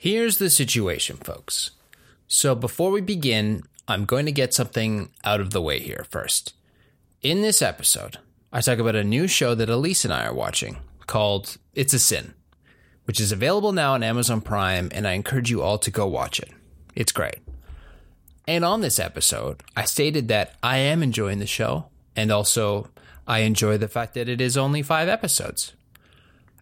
Here's the situation, folks. So before we begin, I'm going to get something out of the way here first. In this episode, I talk about a new show that Elise and I are watching called It's a Sin, which is available now on Amazon Prime, and I encourage you all to go watch it. It's great. And on this episode, I stated that I am enjoying the show, and also I enjoy the fact that it is only five episodes.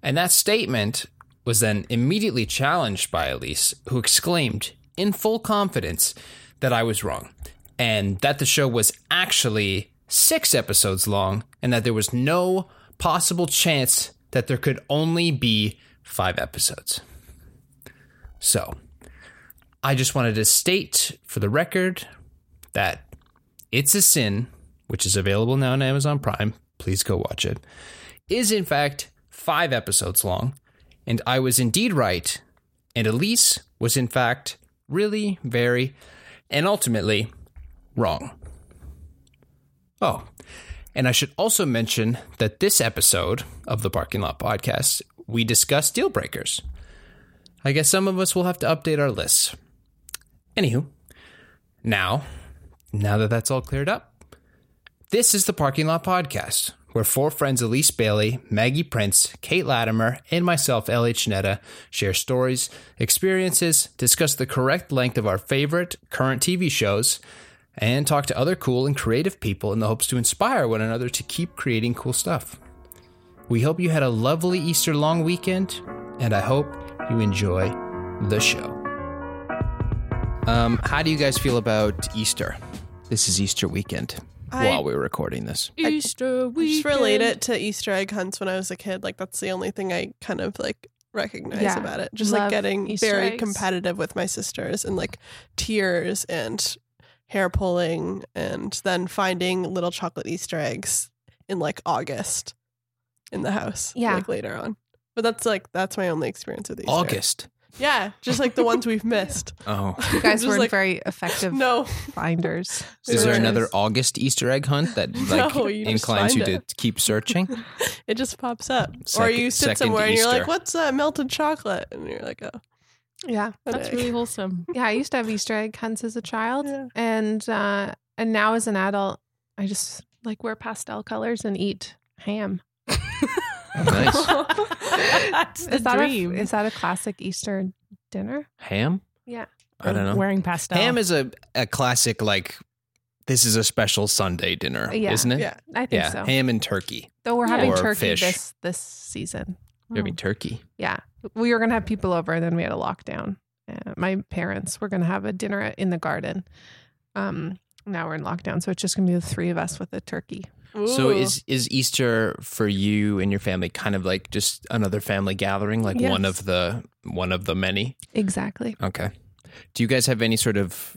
And that statement was then immediately challenged by Elise, who exclaimed in full confidence that I was wrong, and that the show was actually six episodes long, and that there was no possible chance that there could only be five episodes. So, I just wanted to state for the record that It's a Sin, which is available now on Amazon Prime, please go watch it, is in fact five episodes long, and I was indeed right, and Elise was in fact really, very, and ultimately wrong. Oh, and I should also mention that this episode of the Parking Lot Podcast, we discuss deal breakers. I guess some of us will have to update our lists. Anywho, now, now that that's all cleared up, this is the Parking Lot Podcast, where four friends Elise Bailey, Maggie Prince, Kate Latimer, and myself, L.H. Chinetta, share stories, experiences, discuss the correct length of our favorite current TV shows, and talk to other cool and creative people in the hopes to inspire one another to keep creating cool stuff. We hope you had a lovely Easter long weekend, and I hope you enjoy the show. Um, how do you guys feel about Easter? This is Easter weekend I- while we were recording this. Easter I weekend. just relate it to Easter egg hunts when I was a kid. Like that's the only thing I kind of like recognize Yeah, about it. Just love like getting Easter very eggs. competitive with my sisters and like tears and hair pulling and then finding little chocolate Easter eggs in like August in the house. Yeah. Like later on. But that's like that's my only experience with Easter. August. Yeah. Just like the ones we've missed. Oh. You guys Just weren't like- very effective No. finders. Is there There another. August Easter egg hunt that like No, you just inclines you find to keep searching? It just pops up. or Second- you sit second somewhere and you're Easter. like, what's that melted chocolate? And you're like, oh. Yeah. That's really wholesome. Yeah, I used to have Easter egg hunts as a child, Yeah. and uh, and now as an adult, I just like wear pastel colors and eat ham. Nice. That's the is that dream. A, is that a classic Easter dinner? Ham? Yeah. I don't know. Wearing pastel. Ham is a, a classic like this is a special Sunday dinner, Yeah. isn't it? Yeah. I think Yeah, so. ham and turkey. Though we're having Or turkey fish. this this season. You're having turkey. Yeah, we were gonna have people over, and then we had a lockdown. Uh, my parents were gonna have a dinner in the garden. Um, now we're in lockdown, so it's just gonna be the three of us with a turkey. So is is Easter for you and your family kind of like just another family gathering, like one of the one of the many? Exactly. Okay. Do you guys have any sort of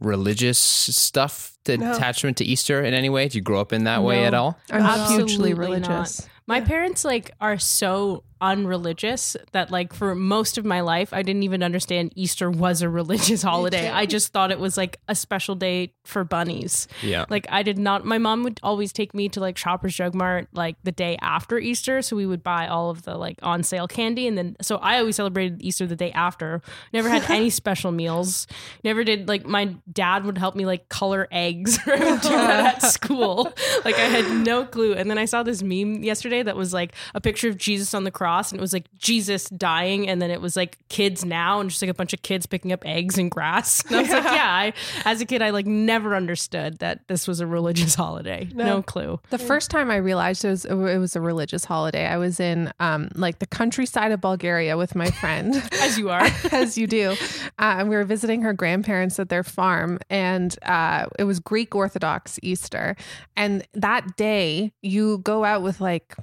religious stuff to No. attachment to Easter in any way? Do you grow up in that way at all? I'm hugely Absolutely religious. My parents like are so unreligious that like for most of my life I didn't even understand Easter was a religious holiday. I just thought it was like a special day for bunnies. Yeah. Like I did not my mom would always take me to like Shoppers Drug Mart like the day after Easter so we would buy all of the like on sale candy and then so I always celebrated Easter the day after. Never had any special meals. Never did like my dad would help me like color eggs or do that at school. Like I had no clue. And then I saw this meme yesterday that was like a picture of Jesus on the cross and it was like Jesus dying and then it was like kids now and just like a bunch of kids picking up eggs and grass. And I was like, yeah, I as a kid I like never understood that this was a religious holiday. No, No. clue. The first time I realized it was it was a religious holiday, I was in um like the countryside of Bulgaria with my friend. As you are. as you do. Uh, and we were visiting her grandparents at their farm, and uh, it was Greek Orthodox Easter. And that day, you go out with like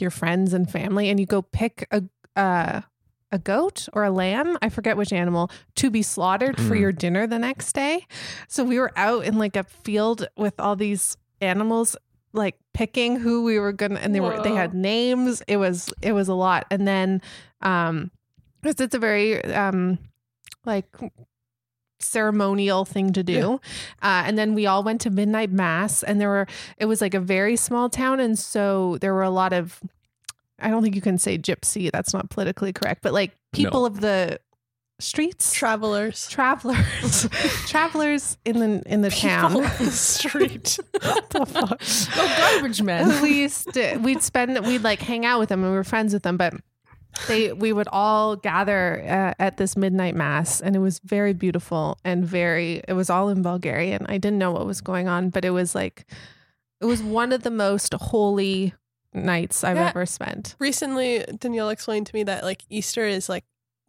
your friends and family, and you go pick a. Uh, a goat or a lamb, I forget which animal, to be slaughtered for Mm. your dinner the next day. So we were out in like a field with all these animals like picking who we were gonna and they were they had names. It was it was a lot. And then um because it's a very um like ceremonial thing to do uh, and then we all went to midnight mass and there were it was like a very small town and so there were a lot of i don't think you can say gypsy that's not politically correct but like people No. of the streets, Travelers. travelers, travelers in the in the town. People on the street. what the fuck? Oh, garbage men. we used to, we'd spend we'd like hang out with them and we were friends with them but they we would all gather uh, at this midnight mass and it was very beautiful and very it was all in bulgarian i didn't know what was going on but it was like it was one of the most holy nights i've Yeah. ever spent Recently, Danielle explained to me that like Easter is like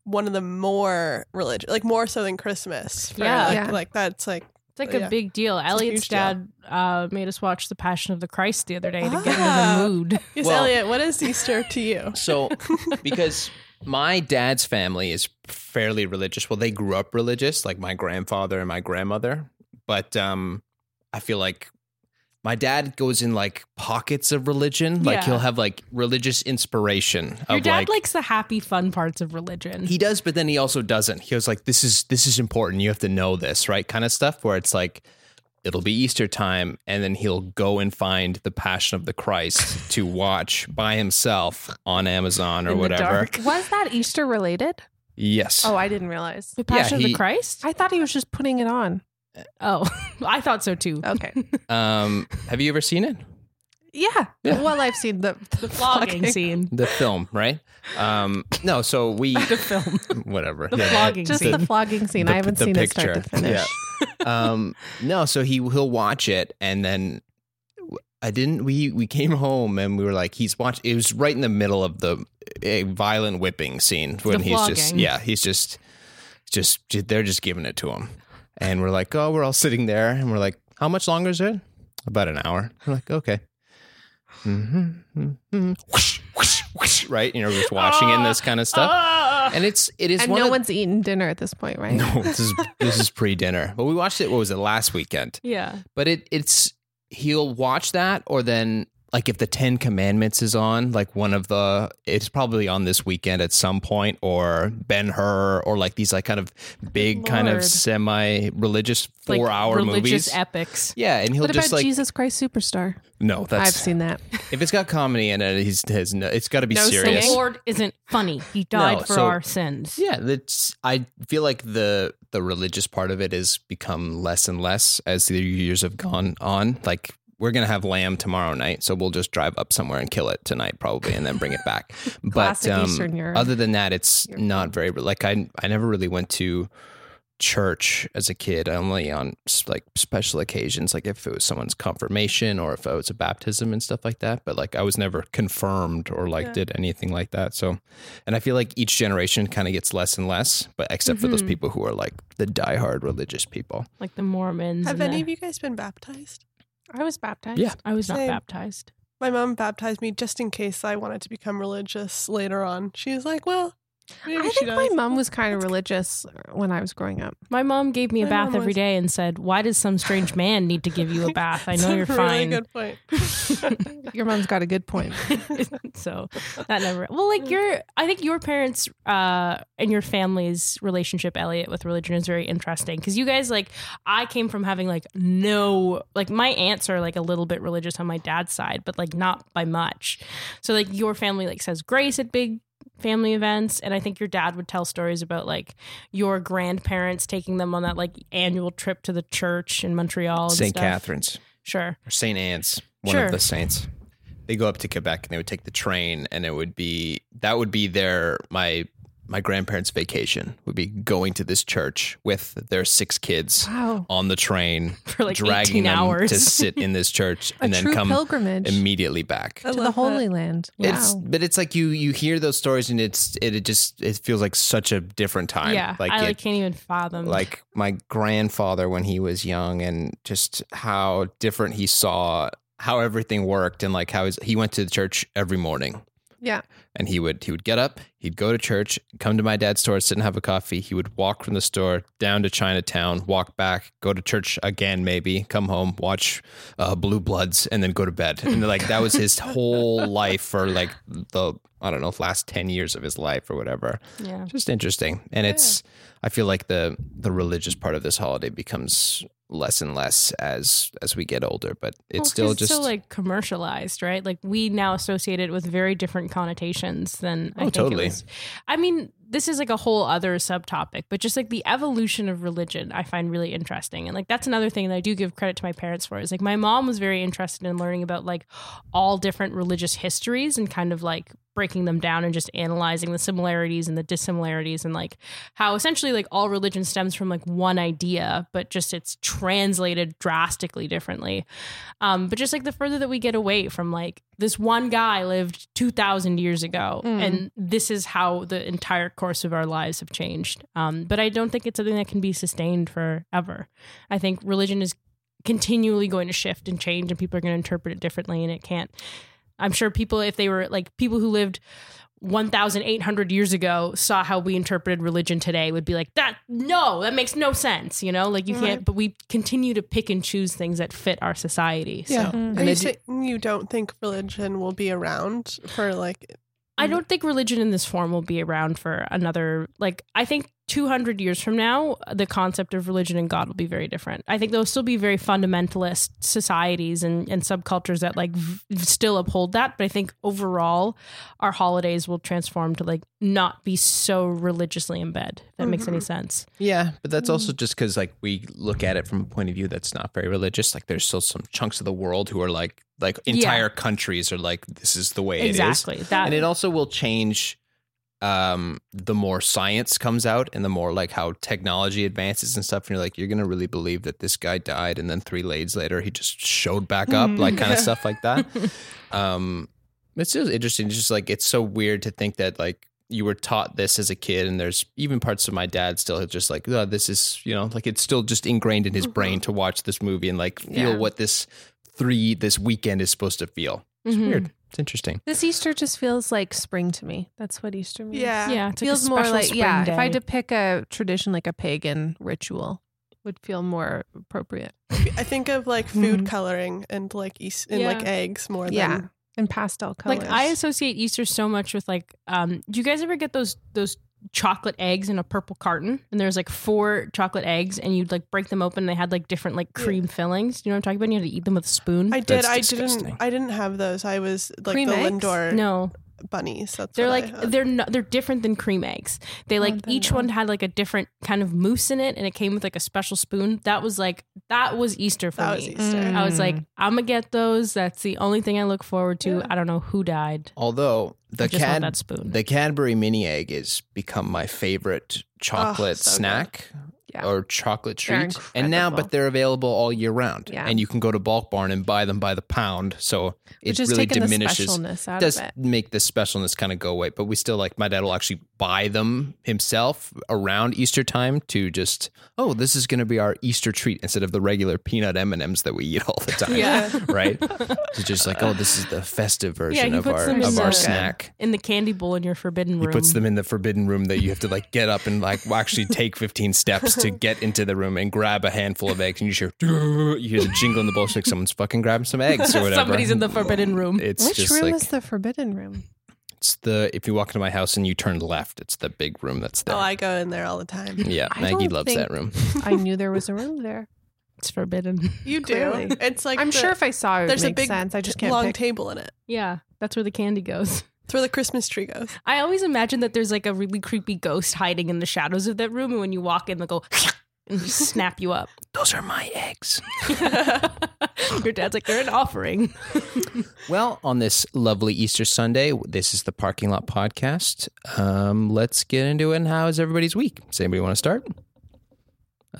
one of the more religious, like more so than Christmas. for, Yeah. like, Yeah. like that's like It's like Yeah. a big deal. Elliot's huge deal. dad uh, made us watch The Passion of the Christ the other day to get into Ah. the mood. yes, Well- Elliot. What is Easter to you? So, because my dad's family is fairly religious. Well, they grew up religious, like my grandfather and my grandmother. But um, I feel like my dad goes in like pockets of religion. Like Yeah. he'll have like religious inspiration. Your of dad like, likes the happy, fun parts of religion. he does, but then he also doesn't. He was like, "This is this is important. You have to know this, right?" Kind of stuff. Where it's like, it'll be Easter time, and then he'll go and find the Passion of the Christ to watch by himself on Amazon or In whatever. was that easter related Yes. oh i didn't realize the Passion of he- the Christ? i thought he was just putting it on oh, I thought so too. okay Um, have you ever seen it? yeah, Yeah. well i've seen the The flogging scene. The film, right? Um, no. So we The film. whatever. The Yeah. flogging just scene. the flogging scene The- i haven't the seen it start to picture. finish um, no. So he he'll watch it, and then I didn't. We we came home and we were like, he's watch. It was right in the middle of the a violent whipping scene when The he's just yeah, he's just just they're just giving it to him, and we're like, oh, we're all sitting there, and we're like, how much longer is it? About an hour. We're like, okay. Mm-hmm, mm-hmm. Whoosh, whoosh, whoosh, right? You know, just watching it and this kind of stuff. Ah! And it's it is and one no of, one's eaten dinner at this point, right? no, this is this is pre dinner. But we watched it. What was it last weekend? yeah. But it it's he'll watch that, or then like if the Ten Commandments is on, like one of the it's probably on this weekend at some point, or Ben Hur, or like these like kind of big kind of semi religious four hour religious movies. epics. yeah, and he'll What just about like Jesus Christ Superstar? no, that's I've seen that. if it's got comedy in it, he's has no, it's got to be No serious. The Lord isn't funny. He died No, for so- our sins. Yeah, that's. I feel like the the religious part of it has become less and less as the years have gone on. Like we're gonna have lamb tomorrow night, so we'll just drive up somewhere and kill it tonight, probably, and then bring it back. but um, Europe. other than that, it's Europe. not very like I. I never really went to church as a kid only on like special occasions like if it was someone's confirmation or if it was a baptism and stuff like that but like i was never confirmed or like Yeah. did anything like that so and i feel like each generation kind of gets less and less but except for those Mhm. people who are like the diehard religious people Like the Mormons. Have any the- of you guys been baptized? I was baptized. Yeah. I was not baptized. My mom baptized me just in case I wanted to become religious later on. She was like, "Well, maybe I she think my mom was kind of religious when I was growing up. My mom gave me a My bath mom every was- day and said, "Why does some strange man need to give you a bath? I know a you're really fine." Good point. Your mom's got a good point. so that never. Well, like your, I think your parents uh, and your family's relationship, Elliot, with religion is very interesting because you guys like. I came from having like no, like my aunts are like a little bit religious on my dad's side, but like not by much. So like your family like says grace at big family events and i think your dad would tell stories about like your grandparents taking them on that like annual trip to the church in montreal and st catherine's sure. Or st anne's one Sure. of the saints. They go up to quebec and they would take the train and it would be that would be their my my grandparents vacation would be going to this church with their six kids Wow. on the train for like dragging 18 them hours to sit in this church and then come pilgrimage immediately back. I to the love Holy that. Land. It's but it's like you you hear those stories and it's it, it just it feels like such a different time. yeah like i it, like can't even fathom like my grandfather when he was young and just how different he saw how everything worked and like how his, he went to the church every morning Yeah. and he would he would get up he'd go to church come to my dad's store sit and have a coffee. He would walk from the store down to chinatown walk back go to church again maybe come home watch uh, blue bloods and then go to bed. And like that was his whole life for like the i don't know last 10 years of his life or whatever. Yeah. Just interesting. And it's i feel like the the religious part of this holiday becomes less and less as as we get older, but it's Well, still just so like commercialized, right? Like we now associate it with very different connotations than I Oh, think totally. it was. I mean, this is like a whole other subtopic, but just like the evolution of religion, I find really interesting, and like that's another thing that I do give credit to my parents for. Is like my mom was very interested in learning about like all different religious histories and kind of like breaking them down and just analyzing the similarities and the dissimilarities and like how essentially like all religion stems from like one idea but just it's translated drastically differently. Um but just like the further that we get away from like this one guy lived 2000 years ago Mm. and this is how the entire course of our lives have changed. Um but i don't think it's something that can be sustained forever. I think religion is continually going to shift and change and people are going to interpret it differently and it can't i'm sure people if they were like people who lived 1800 years ago saw how we interpreted religion today would be like that no that makes no sense you know like you can't but we continue to pick and choose things that fit our society so Yeah. Mm. Are they you do- saying you don't think religion will be around for like I don't think religion in this form will be around for another like I think 200 years from now the concept of religion and God will be very different. I think there'll still be very fundamentalist societies and, and subcultures that like v- still uphold that, but I think overall our holidays will transform to like not be so religiously in bed. If that makes any sense. Yeah, but that's Mm. also just because like we look at it from a point of view that's not very religious. Like there's still some chunks of the world who are like like entire countries are like this is the way Exactly. it is, That and it also will change. Um, the more science comes out, and the more like how technology advances and stuff, and you're like you're gonna really believe that this guy died, and then three days later he just showed back up, like kind of stuff like that. um, it's just interesting. It's just like it's so weird to think that like you were taught this as a kid, and there's even parts of my dad still just like, oh, this is you know, like it's still just ingrained in his brain to watch this movie and like feel Yeah. what this three this weekend is supposed to feel. It's Mhm. weird. It's interesting. This Easter just feels like spring to me. That's what Easter means. yeah. yeah, it's like feels more like spring yeah. If I had to pick a tradition like a pagan ritual, would feel more appropriate. I think of like food Mhm. coloring and like East and like eggs more Yeah. than And pastel colors. Like I associate Easter so much with like um do you guys ever get those those chocolate eggs in a purple carton and there's like four chocolate eggs and you'd like break them open and they had like different like cream fillings. Do you know what I'm talking about? And you had to eat them with a spoon. I did. That's I disgusting. didn't. I didn't have those. I was like Cream the eggs? Lindor no, bunnies. That's they're like they're not they're different than cream eggs. They Oh, like then each no. one had like a different kind of mousse in it and it came with like a special spoon. That was like that was Easter for that was me. Easter. Mm. I was like, I'm gonna get those. That's the only thing I look forward to. Yeah. I don't know who died. Although the I just want cad the Cadbury mini egg has become my favorite oh, chocolate so good. Yeah. Or chocolate treat, and now, but they're available all year round, Yeah. and you can go to Bulk Barn and buy them by the pound. So it really diminishes. the specialness out does make the specialness kind of go away, but we still like my dad will actually buy them himself around Easter time to just oh this is going to be our Easter treat instead of the regular peanut M and M's that we eat all the time. Yeah. right. It's just like oh this is the festive version he of our of our the- snack. in the candy bowl in your forbidden room. He puts them in the forbidden room that you have to like get up and like actually take 15 steps to get into the room and grab a handful of eggs and you hear you hear the jingle in the bowl like someone's fucking grabbing some eggs or whatever. Somebody's in the forbidden room. It's Which just room like is the forbidden room? it's the if you walk into my house and you turn left, it's the big room that's there. Oh, I go in there all the time. yeah, I Maggie loves that room. I knew there was a room there. It's forbidden. You do. Clearly. It's like I'm the- sure if I saw it, it would there's a big sense. I just can't long pick. table in it. Yeah, that's where the candy goes. It's where the Christmas tree goes. I always imagine that there's like a really creepy ghost hiding in the shadows of that room, and when you walk in, they'll go and snap you up. Those are my eggs. Your dad's like, they're an offering. Well, on this lovely Easter Sunday, this is the Parking Lot Podcast. Um, let's get into it. And how is everybody's week? Does anybody want to start?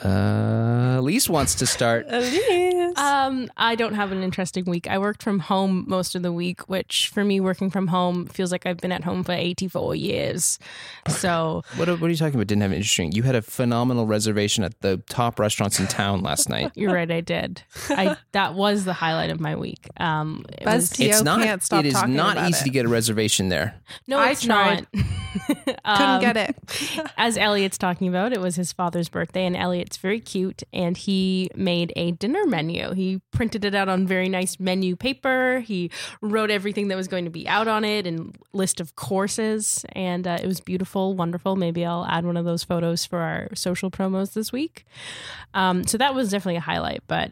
Uh, Elise wants to start. Elise. Um, I don't have an interesting week. I worked from home most of the week, which for me, working from home feels like I've been at home for 84 years. So What, what are you talking about? Didn't have an interesting. You had a phenomenal reservation at the top restaurants in town last night. you're right, I did. I that was the highlight of my week. Um, it Buzz was- it's not. can't stop it is talking not easy it. to get a reservation there. no, I it's tried. not. Couldn't Um, get it. as Elliot's talking about, it was his father's birthday, and Elliot's very cute, and he made a dinner menu menu. He printed it out on very nice menu paper. He wrote everything that was going to be out on it and list of courses, and uh, it was beautiful, wonderful. Maybe I'll add one of those photos for our social promos this week. Um, so that was definitely a highlight. But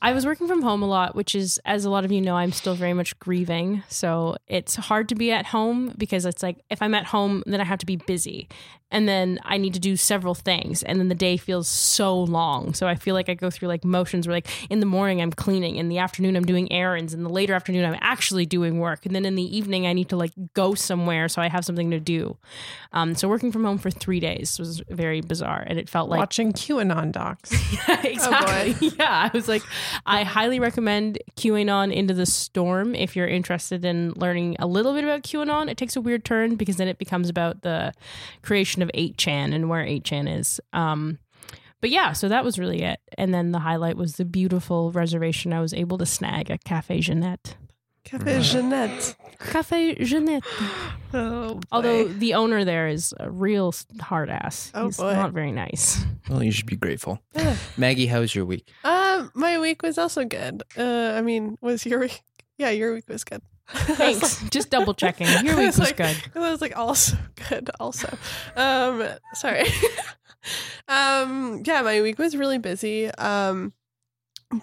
I was working from home a lot, which is, as a lot of you know, I'm still very much grieving. So it's hard to be at home because it's like if I'm at home, then I have to be busy. And then I need to do several things. And then the day feels so long. So I feel like I go through like motions where, like, in the morning, I'm cleaning. In the afternoon, I'm doing errands. In the later afternoon, I'm actually doing work. And then in the evening, I need to like go somewhere so I have something to do. Um, so working from home for three days was very bizarre. And it felt like Watching QAnon docs. yeah, exactly. yeah, I was like, I highly recommend QAnon Into the Storm if you're interested in learning a little bit about QAnon. It takes a weird turn because then it becomes about the creation of 8chan and where 8chan is. Um, but yeah, so that was really it. And then the highlight was the beautiful reservation I was able to snag at Cafe Jeanette. Cafe Jeanette. Cafe Jeanette. Oh, boy. Although the owner there is a real hard ass. Oh, He's boy. not very nice. Well, you should be grateful. Yeah. Maggie, how was your week? Um, my week was also good. Uh, I mean, was your week? Yeah, your week was good. Thanks. Just double checking. Your week was was like- good. It was like also good. Also, um, sorry. um, yeah, my week was really busy. Um,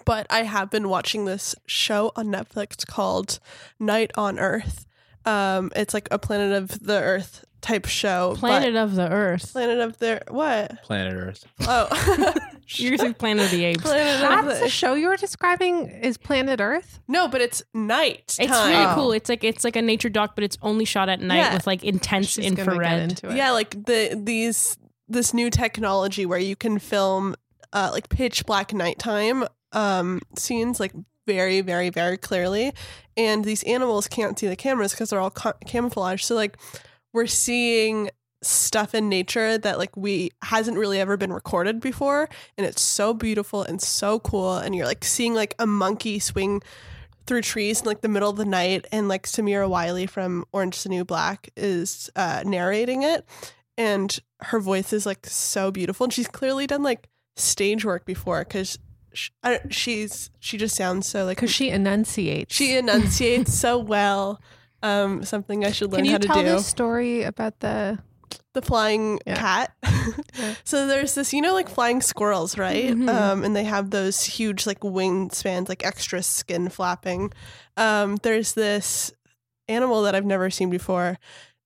but I have been watching this show on Netflix called Night on Earth. Um, it's like a Planet of the Earth type show. Planet of the Earth. Planet of the what? Planet Earth. Oh, You're saying Planet of the Apes. Planet That's the the show you were describing is Planet Earth. no, but it's night. It's time. really Oh. cool. It's like it's like a nature doc, but it's only shot at night Yeah. with like intense She's gonna get infrared. into it. Yeah, like the these this new technology where you can film uh, like pitch black nighttime um, scenes like very very very clearly, and these animals can't see the cameras because they're all ca- camouflaged. So like we're seeing stuff in nature that like we hasn't really ever been recorded before and it's so beautiful and so cool and you're like seeing like a monkey swing through trees in like the middle of the night and like Samira Wiley from Orange is the New Black is uh, narrating it and her voice is like so beautiful and she's clearly done like stage work before because sh- I, she's she just sounds so like Because she enunciates. she enunciates so well um something I should learn Can you how to tell do this story about the the flying Yeah. cat. so there's this, you know, like flying squirrels, right? Mhm. Um, and they have those huge like wingspans, like extra skin flapping. Um, there's this animal that I've never seen before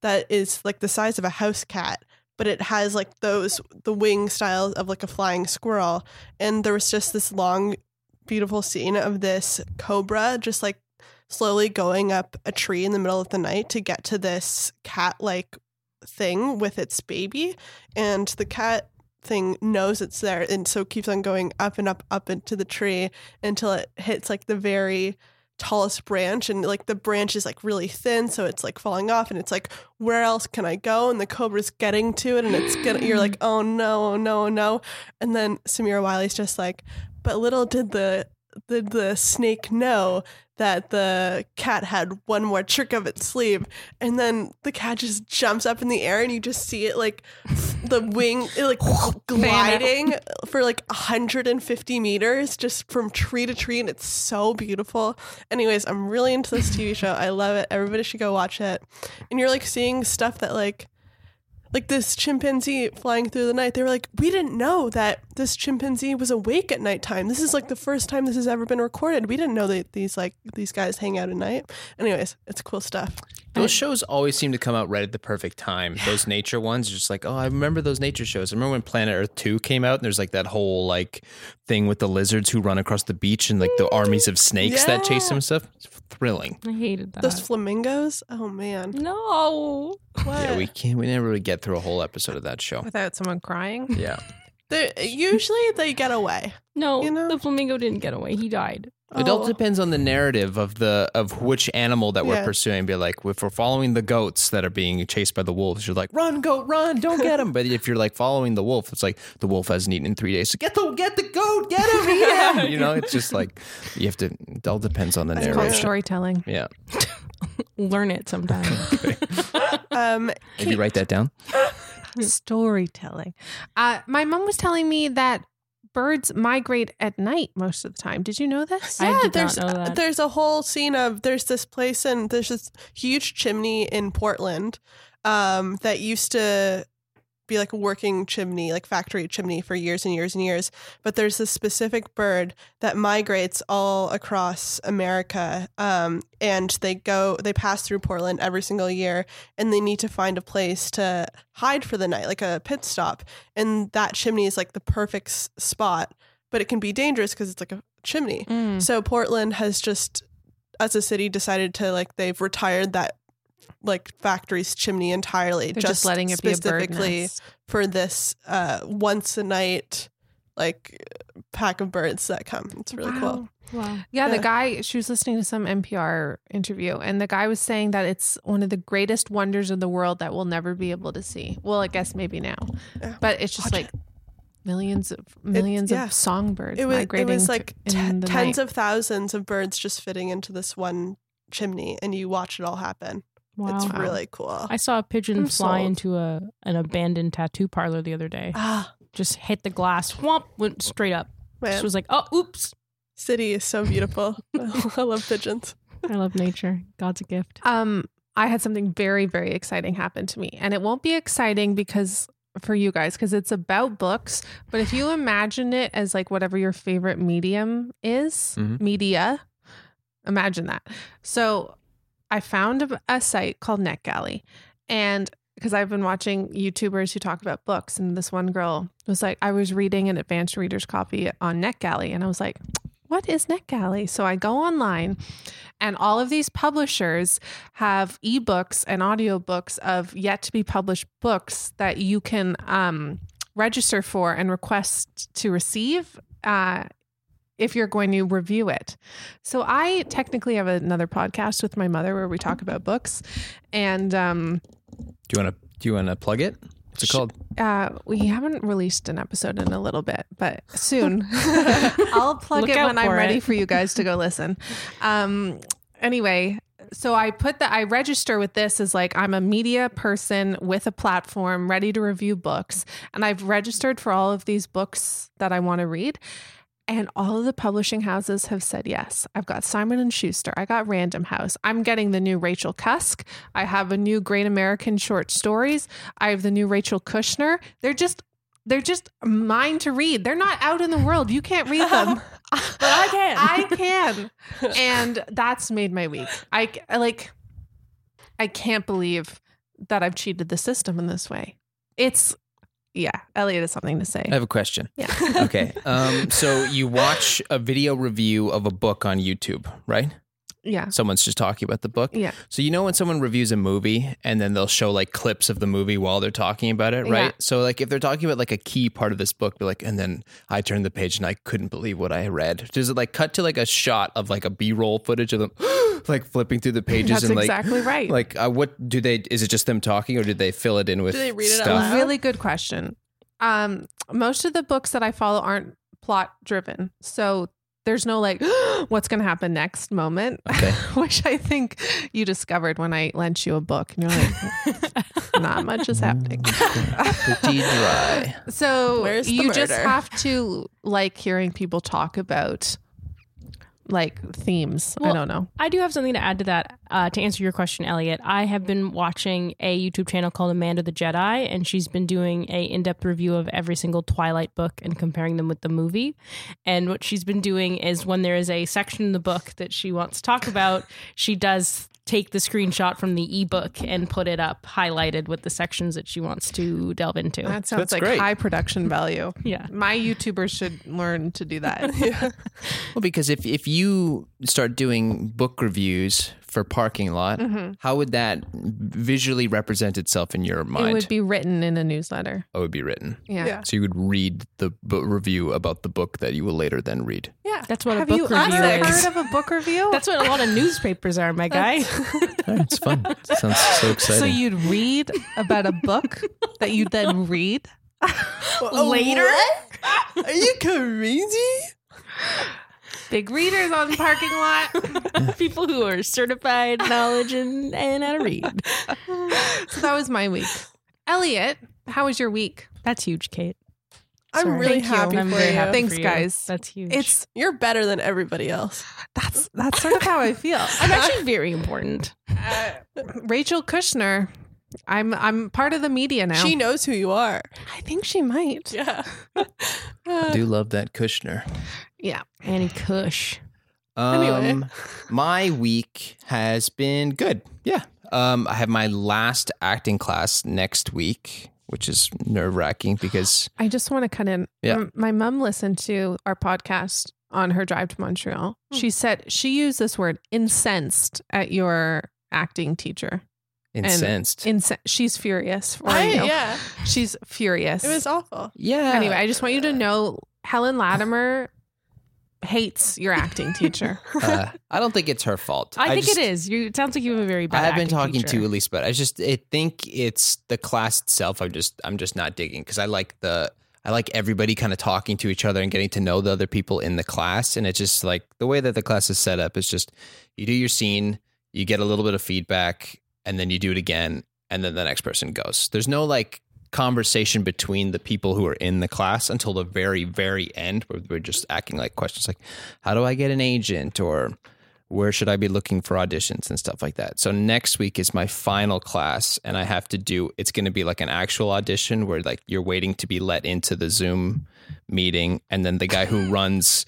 that is like the size of a house cat, but it has like those the wing styles of like a flying squirrel. And there was just this long, beautiful scene of this cobra just like slowly going up a tree in the middle of the night to get to this cat like thing with its baby and the cat thing knows it's there and so keeps on going up and up up into the tree until it hits like the very tallest branch and like the branch is like really thin so it's like falling off and it's like where else can i go? And the cobra's getting to it and it's gonna you're like oh no no no. And then samira wiley's just like but little did the did the snake know that the cat had one more trick up its sleeve and then the cat just jumps up in the air and you just see it like the wing it like gliding for like 150 meters just from tree to tree and it's so beautiful. Anyways i'm really into this tv show. I love it. Everybody should go watch it. And you're like seeing stuff that like like this chimpanzee flying through the night. They were like we didn't know that this chimpanzee was awake at nighttime. This is like the first time this has ever been recorded. We didn't know that these like these guys hang out at night. Anyways it's cool stuff. Those shows always seem to come out right at the perfect time. Those nature ones are just like, oh, I remember those nature shows. I remember when Planet Earth 2 came out and there's like that whole like thing with the lizards who run across the beach and like the armies of snakes that chase them and stuff. It's thrilling. I hated that. those flamingos oh man no. what Yeah, we can't we never really get through a whole episode of that show. without someone crying. Yeah. They're, usually they get away No, You know? the flamingo didn't get away. He died. It all Oh. depends on the narrative of the of which animal that we're pursuing. Be like, if we're following the goats that are being chased by the wolves, you're like, run, goat, run, don't get him. but if you're like following the wolf, it's like the wolf hasn't eaten in three days. So get the get the goat, get him, eat him. You know, it's just like you have to. It all depends on the It's called narration. storytelling. Yeah, Learn it sometime. um maybe write that down. storytelling. Uh, my mom was telling me that birds migrate at night most of the time. Did you know this? I yeah, did not there's know that. there's a whole scene of there's this place and there's this huge chimney in Portland um, that used to be like a working chimney, like factory chimney for years and years and years. But there's this specific bird that migrates all across America, um, and they go they pass through Portland every single year, and they need to find a place to hide for the night, like a pit stop. And that chimney is like the perfect s- spot, but it can be dangerous because it's like a chimney. Mm. So Portland has just, as a city, decided to like they've retired that like factory's chimney entirely, They're just, letting it be a bird specifically for this uh, once a night like pack of birds that come. It's really cool. Wow. wow. Yeah, the guy, she was listening to some NPR interview, and the guy was saying that it's one of the greatest wonders of the world that we'll never be able to see. Well, I guess maybe now, Yeah. but it's just Watch like millions of millions yeah. of songbirds It was, it was like the tens night. of thousands of birds just fitting into this one chimney, and you watch it all happen. Wow. It's Wow. really cool. I saw a pigeon I'm fly sold. into a an abandoned tattoo parlor the other day. ah, Just hit the glass, whomp, went straight up. man, Just was like, oh, oops. city is so beautiful. I love pigeons. I love nature. God's a gift. Um, I had something very, very exciting happen to me. And it won't be exciting because for you guys, because it's about books. But if you imagine it as like whatever your favorite medium is, Mhm. media, imagine that. So I found a, site called NetGalley. And because I've been watching YouTubers who talk about books, and this one girl was like, I was reading an advanced reader's copy on NetGalley, and I was like, what is NetGalley? So I go online, and all of these publishers have ebooks and audiobooks of yet to be published books that you can um, register for and request to receive. Uh, if you're going to review it. So I technically have another podcast with my mother where we talk about books. And um, Do you want to do you want to plug it? What's it Sh- called? uh, we haven't released an episode in a little bit, but soon. I'll plug Look it when I'm for ready it. for you guys to go listen. Um, anyway, so I put that I register with this as like I'm a media person with a platform ready to review books, and I've registered for all of these books that I want to read. And all of the publishing houses have said yes. I've got Simon and Schuster. I got Random House. I'm getting the new Rachel Cusk. I have a new Great American Short Stories. I have the new Rachel Kushner. They're just they're just mine to read. They're not out in the world. You can't read them. But I can. I can. And that's made my week. I I, like I can't believe that I've cheated the system in this way. It's yeah, Elliot has something to say. I have a question. Yeah. Okay. Um, so you watch a video review of a book on YouTube, right? Yeah. Someone's just talking about the book. Yeah. So you know when someone reviews a movie and then they'll show like clips of the movie while they're talking about it, right? Yeah. So like if they're talking about like a key part of this book, they're like, and then I turned the page and I couldn't believe what I read. Does it like cut to like a shot of like a B-roll footage of them like flipping through the pages That's and like exactly right. like uh, what do they? Is it just them talking or did they fill it in with they read it out loud? Really good question. Um, most of the books that I follow aren't plot driven. So there's no like, what's going to happen next moment, Okay. which I think you discovered when I lent you a book and you're like, not much is happening. Mm, pretty dry. So Where's the you just have to like hearing people talk about like themes. I don't know. I do have something to add to that. Uh, to answer your question, Elliot, I have been watching a YouTube channel called Amanda the Jedi, and she's been doing a in-depth review of every single Twilight book and comparing them with the movie. And what she's been doing is when there is a section in the book that she wants to talk about, she does take the screenshot from the ebook and put it up highlighted with the sections that she wants to delve into. That sounds That's like great. high production value. yeah. My YouTubers should learn to do that. yeah. Well, because if if you start doing book reviews for parking lot, Mhm. how would that visually represent itself in your mind? It would be written in a newsletter. Oh, it would be written. Yeah. Yeah. So you would read the book review about the book that you will later then read. Yeah. That's what a Have book you review ever is. heard of a book review? That's what a lot of newspapers are, my guy. It's fun. It Sounds so exciting. so you'd read about a book that you then read Later? Are you crazy? Big readers on the parking lot. People who are certified knowledge and, and how to read. so that was my week. Elliot, how was your week? That's huge, Kate. I'm Sorry. really Thank you. happy I'm for you. happy Thanks, for you. guys. That's huge. It's You're better than everybody else. that's that's sort of how I feel. I'm actually very important. Uh, Rachel Kushner. I'm I'm part of the media now. She knows who you are. I think she might. Yeah. I do love that Kushner. Yeah. Annie Kush. Um, Anyway. my week has been good. Yeah. Um, I have my last acting class next week, which is nerve wracking because I just want to cut in. Yeah. M- My mom listened to our podcast on her drive to Montreal. She said she used this word incensed at your acting teacher. incensed. Ince- she's furious for I, yeah. She's furious. It was awful. yeah. anyway, I just want you to know Helen Latimer hates your acting teacher. uh, I don't think it's her fault. I, think just- it is. You, it sounds like you have a very bad. I've been talking teacher. to Elise, but I just I think it's the class itself. I'm just I'm just not digging because I like the I like everybody kind of talking to each other and getting to know the other people in the class, and it's just like the way that the class is set up is just you do your scene, you get a little bit of feedback, and then you do it again, and then the next person goes. There's no like conversation between the people who are in the class until the very very end where we're just acting like questions like how do I get an agent or where should I be looking for auditions and stuff like that. So next week is my final class and I have to do it's going to be like an actual audition where like you're waiting to be let into the Zoom meeting and then the guy who runs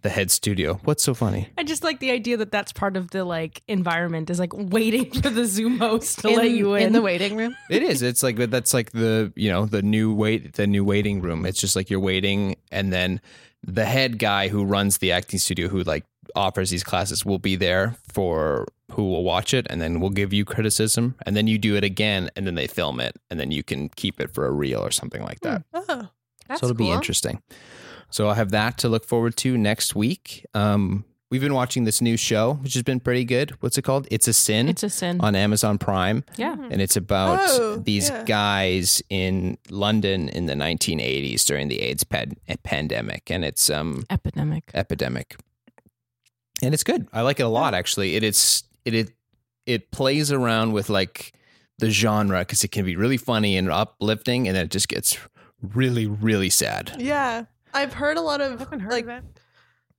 the head studio. What's so funny? I just like the idea that that's part of the like environment is like waiting for the Zoom host to in, let you in. the waiting room. It is. It's like that's like the you know the new wait the new waiting room. It's just like you're waiting, and then the head guy who runs the acting studio, who like offers these classes, will be there for who will watch it, and then we'll give you criticism, and then you do it again, and then they film it, and then you can keep it for a reel or something like that. Hmm. Oh. That's so it'll be interesting. So I'll have that to look forward to next week. Um, we've been watching this new show, which has been pretty good. What's it called? It's a Sin it's a sin. on Amazon Prime yeah. and it's about Oh, these yeah. guys in London in the 1980s during the AIDS pad- pandemic, and it's um Epidemic. epidemic, and it's good. I like it a lot actually. It is it it it plays around with like the genre because it can be really funny and uplifting, and then it just gets really really sad. Yeah. I've heard a lot of haven't heard like of it.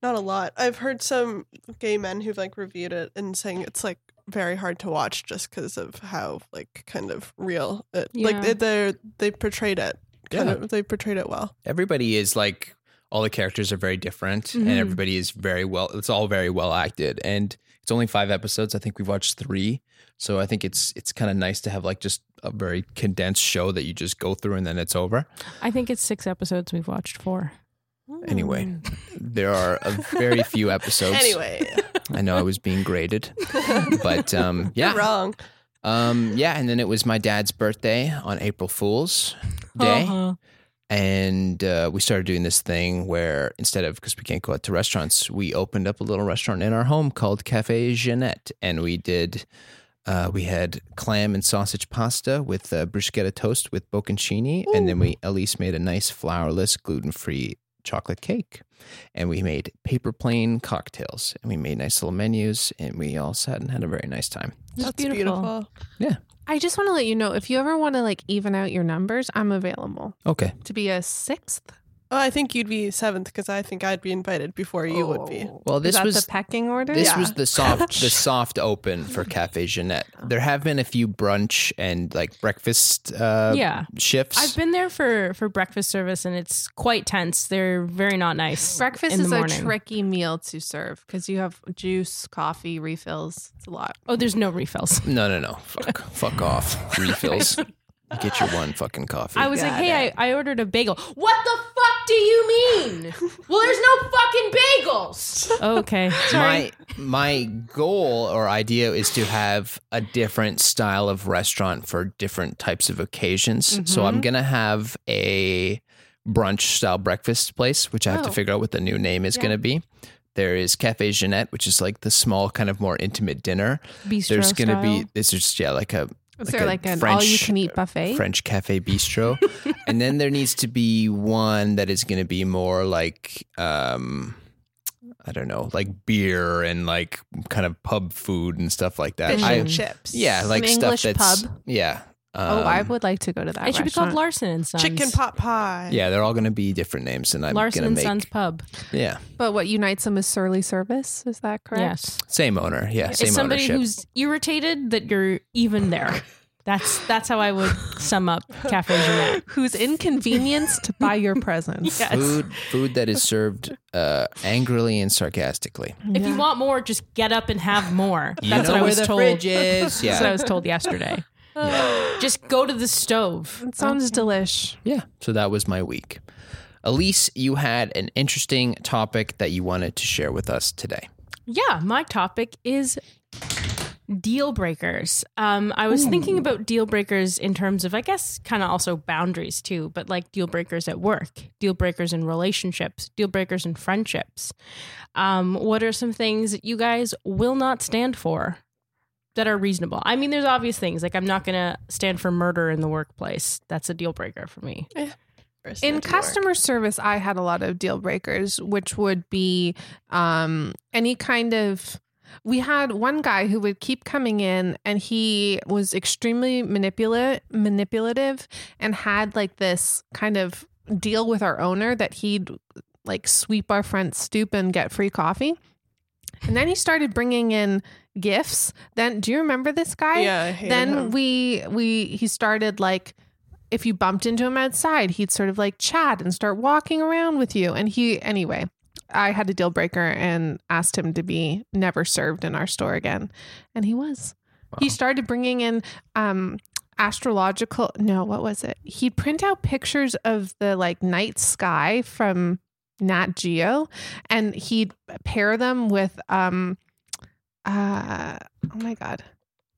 not a lot. I've heard some gay men who've like reviewed it and saying it's like very hard to watch just because of how like kind of real it like Yeah. they they they portrayed it kind Yeah. of they portrayed it well. Everybody is like all the characters are very different, and Mhm. everybody is very well. It's all very well acted, and it's only five episodes. I think we've watched three, so I think it's it's kind of nice to have like just a very condensed show that you just go through and then it's over. I think it's six episodes. We've watched four. Anyway, there are a very few episodes. Anyway, I know I was being graded, but um, you're yeah, wrong. um, yeah, and then it was my dad's birthday on April Fool's Day. Uh-huh. and uh, we started doing this thing where instead of because we can't go out to restaurants, we opened up a little restaurant in our home called Cafe Jeanette, and we did. Uh, we had clam and sausage pasta with uh, bruschetta toast with bocconcini, and then we Elise made a nice flourless, gluten free chocolate cake, and we made paper plane cocktails, and we made nice little menus, and we all sat and had a very nice time. It's That's beautiful. Yeah. I just want to let you know if you ever want to like even out your numbers, I'm available Okay, to be a sixth. Oh, I think you'd be seventh because I think I'd be invited before you would be. Oh. Well, Is this that was- the pecking order. This Yeah. was the soft the soft open for Cafe Jeanette. There have been a few brunch and like breakfast uh Yeah. shifts. I've been there for for breakfast service and it's quite tense. They're very not nice. Breakfast in the is a morning. tricky meal to serve because you have juice, coffee, refills. It's a lot. Oh, there's no refills. no, no, no. Fuck. Fuck off. Refills. Get your one fucking coffee. I was like, hey, I, I ordered a bagel. What the fuck do you mean? well, there's no fucking bagels. okay. my my goal or idea is to have a different style of restaurant for different types of occasions. So I'm mm-hmm. gonna have a brunch style breakfast place, which I have to Oh. figure out what the new name is Yeah. gonna be. There is Cafe Jeanette, which is like the small, kind of more intimate dinner. Bistro There's gonna be style. this is just yeah, like a Is Like there a like an French- all-you-can-eat buffet? French cafe bistro. and then there needs to be one that is going to be more like um I don't know, like beer and like kind of pub food and stuff like that. Fish I, and chips. yeah, like stuff English that's pub? yeah. Oh, I Um, would like to go to that. It should be called restaurant. Larson and Sons. Chicken pot pie. Yeah, they're all going to be different names, and I'm Larson going and make. Sons Pub. Yeah, But what unites them is surly service. Is that correct? Yes. same owner. Yeah, same it's somebody ownership. who's irritated that you're even there. That's that's how I would sum up Cafe Jeanette. Who's inconvenienced by your presence? Yes. food food that is served uh, angrily and sarcastically. If you want more, just get up and have more. You That's know what I where was the told. fridge is. That's what I was told yesterday. Just go to the stove. It sounds delish. yeah. So that was my week. Elise, you had an interesting topic that you wanted to share with us today. Yeah, my topic is deal breakers. Um, I was thinking about deal breakers in terms of, I guess, kind of also boundaries too, but like deal breakers at work, deal breakers in relationships, deal breakers in friendships. Um, what are some things that you guys will not stand for that are reasonable? I mean, there's obvious things like I'm not going to stand for murder in the workplace. That's a deal breaker for me. First In night to work. customer service, I had a lot of deal breakers, which would be um, any kind of. We had one guy who would keep coming in, and he was extremely manipulative, manipulative, and had like this kind of deal with our owner that he'd like sweep our front stoop and get free coffee. And then he started bringing in gifts. Then, do you remember this guy? Yeah, then him. we we he started like if you bumped into him outside he'd sort of like chat and start walking around with you and he anyway i had a deal breaker and asked him to be never served in our store again and he was he started bringing in um astrological no what was it he'd print out pictures of the like night sky from nat geo and he'd pair them with um uh oh my god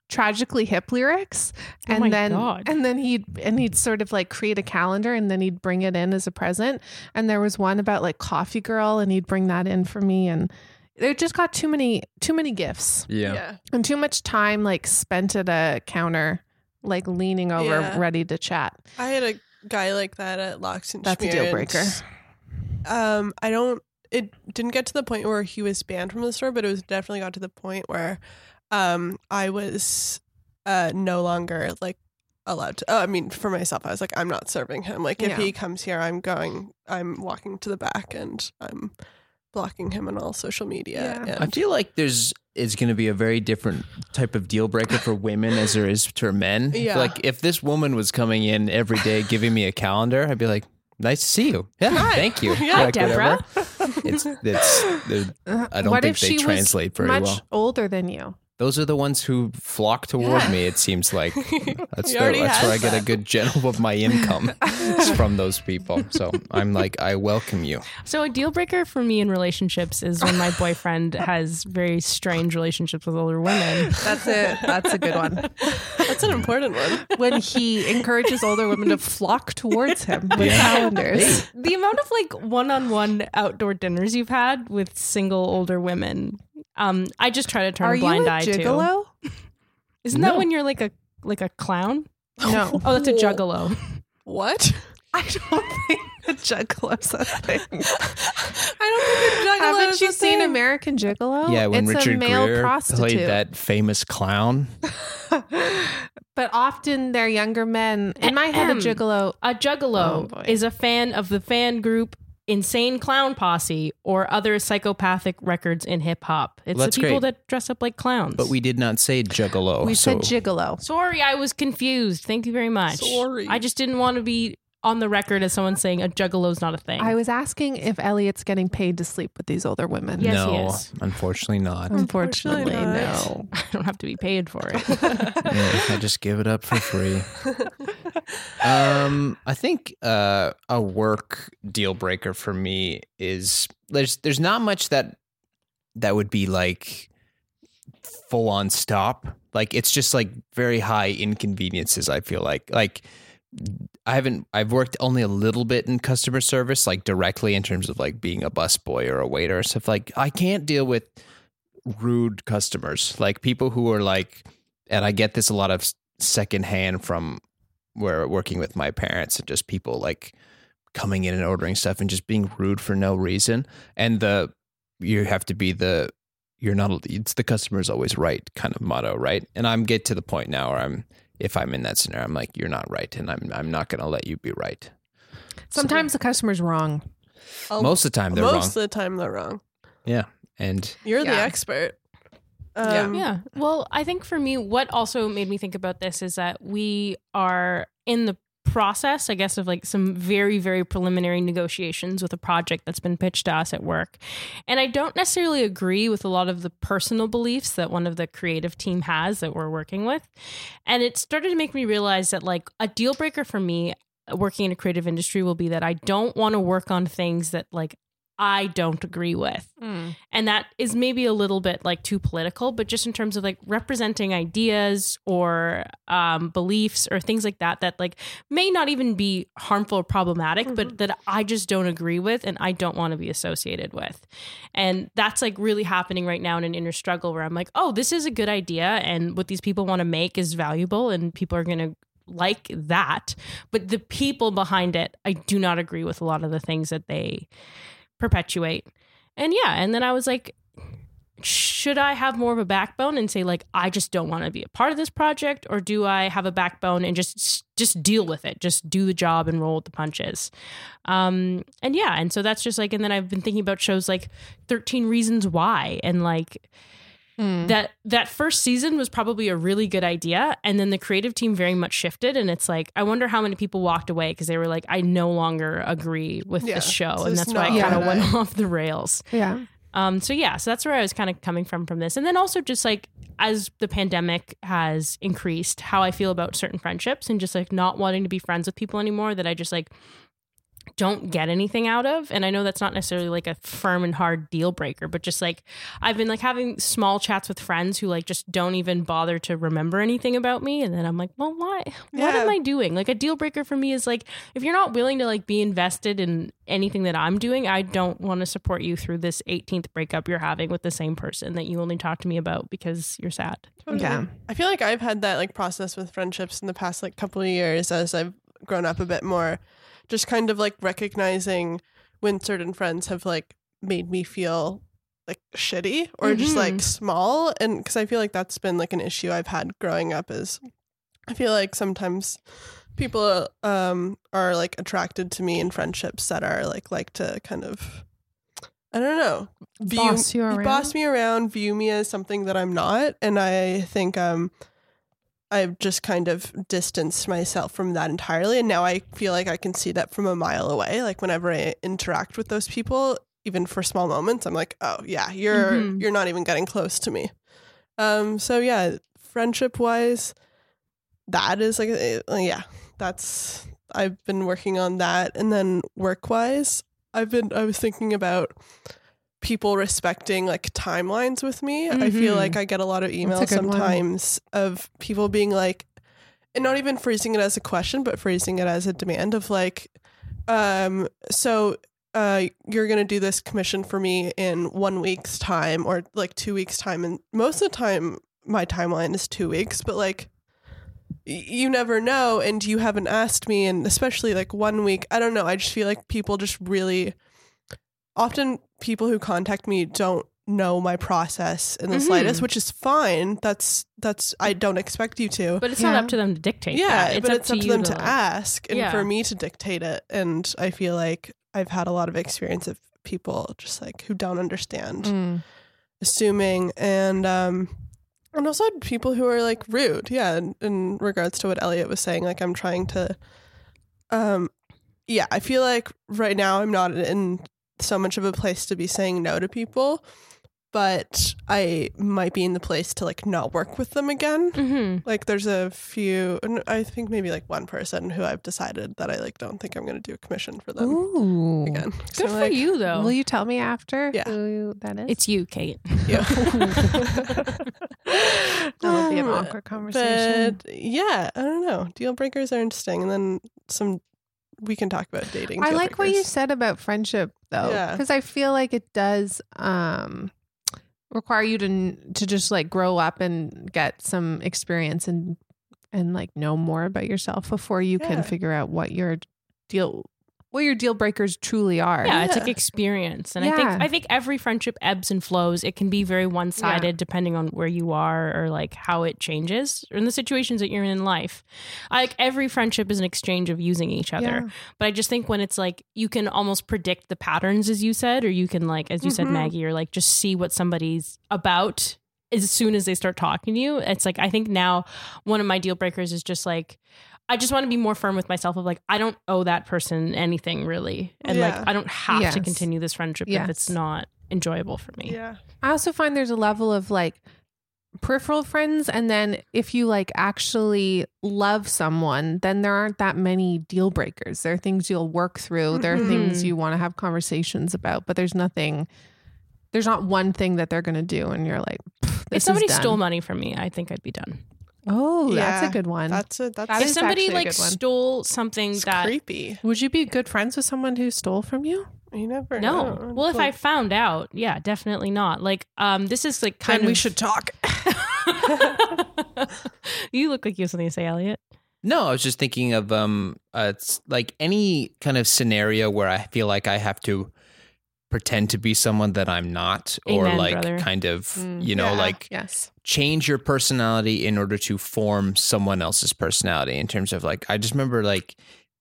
tragically hip lyrics Oh and my then God. and then he'd and he'd sort of like create a calendar and then he'd bring it in as a present and there was one about like coffee girl and he'd bring that in for me and they just got too many too many gifts yeah. and too much time like spent at a counter like leaning over Yeah. ready to chat I had a guy like that at Locks and That's a deal breaker. Um, I don't. It didn't get to the point where he was banned from the store, but it was definitely got to the point where, um, I was, uh, no longer like allowed to. Oh, I mean, for myself, I was like, I'm not serving him. Like, if Yeah. he comes here, I'm going. I'm walking to the back and I'm blocking him on all social media. Yeah. And I feel like there's is going to be a very different type of deal breaker for women as there is for men. Yeah. Like if this woman was coming in every day giving me a calendar, I'd be like, "Nice to see you. Yeah, Hi. thank you. Yeah, Like, Deborah. whatever. It's it's. Uh, I don't what think if they she was translate very much well. older than you Those are the ones who flock toward Yeah. me. It seems like that's the, that's where I get a good general of my income is from those people. So I'm like, I welcome you. So a deal breaker for me in relationships is when my boyfriend has very strange relationships with older women. that's it that's a good one that's an important one. when he encourages older women to flock towards him with Yeah. calendars The amount of like one-on-one outdoor dinners you've had with single older women, um, I just try to turn are a you blind a eye gigolo to. Isn't that No. when you're like a like a clown? no Oh, that's a juggalo. What? I don't think the juggalo's a thing. I don't think a juggalo Haven't is you a seen thing. American Gigolo? Yeah, when it's Richard a male Gere prostitute. played that famous clown. but often they're younger men. In my head, a Ahem. gigolo. A juggalo Oh, boy. is a fan of the fan group Insane Clown Posse or other psychopathic records in hip hop. It's Well, the people great. that dress up like clowns. But we did not say juggalo. we so said gigolo. Sorry, I was confused. Thank you very much. Sorry. I just didn't want to be on the record as someone saying a juggalo's not a thing. I was asking if Elliot's getting paid to sleep with these older women. Yes, he no, is. unfortunately not. Unfortunately, Unfortunately no. I don't have to be paid for it. Yeah, I just give it up for free. Um, I think uh, a work deal breaker for me is there's there's not much that that would be like full on stop. Like it's just like very high inconveniences. I feel like like I haven't I've worked only a little bit in customer service, like directly in terms of like being a busboy or a waiter or stuff. Like I can't deal with rude customers, like people who are like, and I get this a lot of secondhand from where working with my parents and just people like coming in and ordering stuff and just being rude for no reason. And the you have to be the you're not it's the customer's always right kind of motto, right? And I'm get to the point now where I'm if I'm in that scenario. I'm like, you're not right, and I'm I'm not going to let you be right. Sometimes the customer's wrong. Oh, Most of the time, they're most wrong. Most of the time they're wrong. yeah, and You're the Yeah. expert. Yeah. Um, Yeah. Well, I think for me, what also made me think about this is that we are in the process, I guess, of like some very, very preliminary negotiations with a project that's been pitched to us at work. And I don't necessarily agree with a lot of the personal beliefs that one of the creative team has that we're working with. And it started to make me realize that like a deal breaker for me working in a creative industry will be that I don't want to work on things that like I don't agree with. And that is maybe a little bit like too political, but just in terms of like representing ideas or um, beliefs or things like that, that like may not even be harmful or problematic, but that I just don't agree with and I don't want to be associated with. And that's like really happening right now in an inner struggle where I'm like, oh, this is a good idea. And what these people want to make is valuable and people are going to like that. But the people behind it, I do not agree with a lot of the things that they perpetuate. And yeah, and then I was like, should I have more of a backbone and say like I just don't want to be a part of this project, or do I have a backbone and just just deal with it, just do the job and roll with the punches? Um, and yeah, and so that's just like, and then I've been thinking about shows like Thirteen Reasons Why, and like Mm. that that first season was probably a really good idea and then the creative team very much shifted and it's like i wonder how many people walked away because they were like i no longer agree with Yeah, this show so and that's why i kind of went off the rails Yeah. um so yeah so that's where i was kind of coming from from this and then also just like as the pandemic has increased how i feel about certain friendships and just like not wanting to be friends with people anymore that i just like don't get anything out of and i know that's not necessarily like a firm and hard deal breaker but just like i've been like having small chats with friends who like just don't even bother to remember anything about me and then i'm like well why what Yeah. am i doing like a deal breaker for me is like if you're not willing to like be invested in anything that i'm doing i don't want to support you through this 18th breakup you're having with the same person that you only talk to me about because you're sad Totally. Yeah. I feel like I've had that like process with friendships in the past like couple of years as I've grown up a bit more. Just kind of like recognizing when certain friends have like made me feel like shitty or just like Mhm. small and cuz I feel like that's been like an issue I've had growing up is I feel like sometimes people um are like attracted to me in friendships that are like like to kind of I don't know view Boss you around? boss me around, view me as something that I'm not, and I think um I've just kind of distanced myself from that entirely, and now I feel like I can see that from a mile away. Like whenever I interact with those people, even for small moments, I'm like, oh yeah, you're Mhm. you're not even getting close to me. Um, so yeah, friendship wise, that is like, uh, yeah, that's I've been working on that, and then work wise, I've been I was thinking about people respecting like timelines with me. I feel Mhm. like I get a lot of emails good one. sometimes of people being like, and not even phrasing it as a question, but phrasing it as a demand of like, um, so uh, you're gonna do this commission for me in one week's time or like two weeks time, and most of the time my timeline is two weeks, but like you never know and you haven't asked me and especially like one week i don't know i just feel like people just really often people who contact me don't know my process in the Mhm. slightest which is fine that's that's i don't expect you to but it's Yeah. not up to them to dictate yeah that. but it's up to you them to like- ask and Yeah. for me to dictate it and i feel like i've had a lot of experience of people just like who don't understand Mm. assuming and um and also people who are like rude yeah in, in regards to what elliot was saying like i'm trying to um yeah i feel like right now i'm not in so much of a place to be saying no to people but i might be in the place to like not work with them again Mhm. like there's a few and i think maybe like one person who i've decided that i like don't think i'm going to do a commission for them Ooh. again So, good for like, you though Will you tell me after Yeah. who that is? it's you kate yeah. That'll be an Um, awkward conversation. But yeah, I don't know. Deal breakers are interesting, and then some. We can talk about dating. I like what you said about friendship though, Yeah. because I feel like it does um, require you to to just like grow up and get some experience and and like know more about yourself before you Yeah. can figure out what your deal what your deal breakers truly are. Yeah, it's like experience, and I think I think every friendship ebbs and flows. It can be very one sided depending on where you are or like how it changes or in the situations that you're in in life. I, like every friendship is an exchange of using each other. Yeah. But I just think when it's like you can almost predict the patterns, as you said, or you can like as you said, Mhm. Maggie, or like just see what somebody's about as soon as they start talking to you. It's like I think now one of my deal breakers is just like. I just want to be more firm with myself of like I don't owe that person anything really, and Yeah. like I don't have Yes. to continue this friendship if it's not enjoyable for me. Yeah. I also find there's a level of like peripheral friends and then if you like actually love someone then there aren't that many deal breakers there are things you'll work through there are things mm-hmm. you want to have conversations about but there's nothing there's not one thing that they're going to do and you're like this If is somebody done." stole money from me, I think I'd be done. Oh that's a good one That's a that's That if is somebody actually a like good one. stole something it's that creepy. would you be good friends with someone who stole from you You never no, know. well, if I found out, yeah, definitely not. Like, um, this is like kind then we should talk you look like you have something to say, Elliot. No, I was just thinking of um, uh, it's like any kind of scenario where I feel like I have to pretend to be someone that I'm not, or Amen, like brother. kind of, Mm. you know, Yeah. like yes change your personality in order to form someone else's personality. In terms of like, I just remember like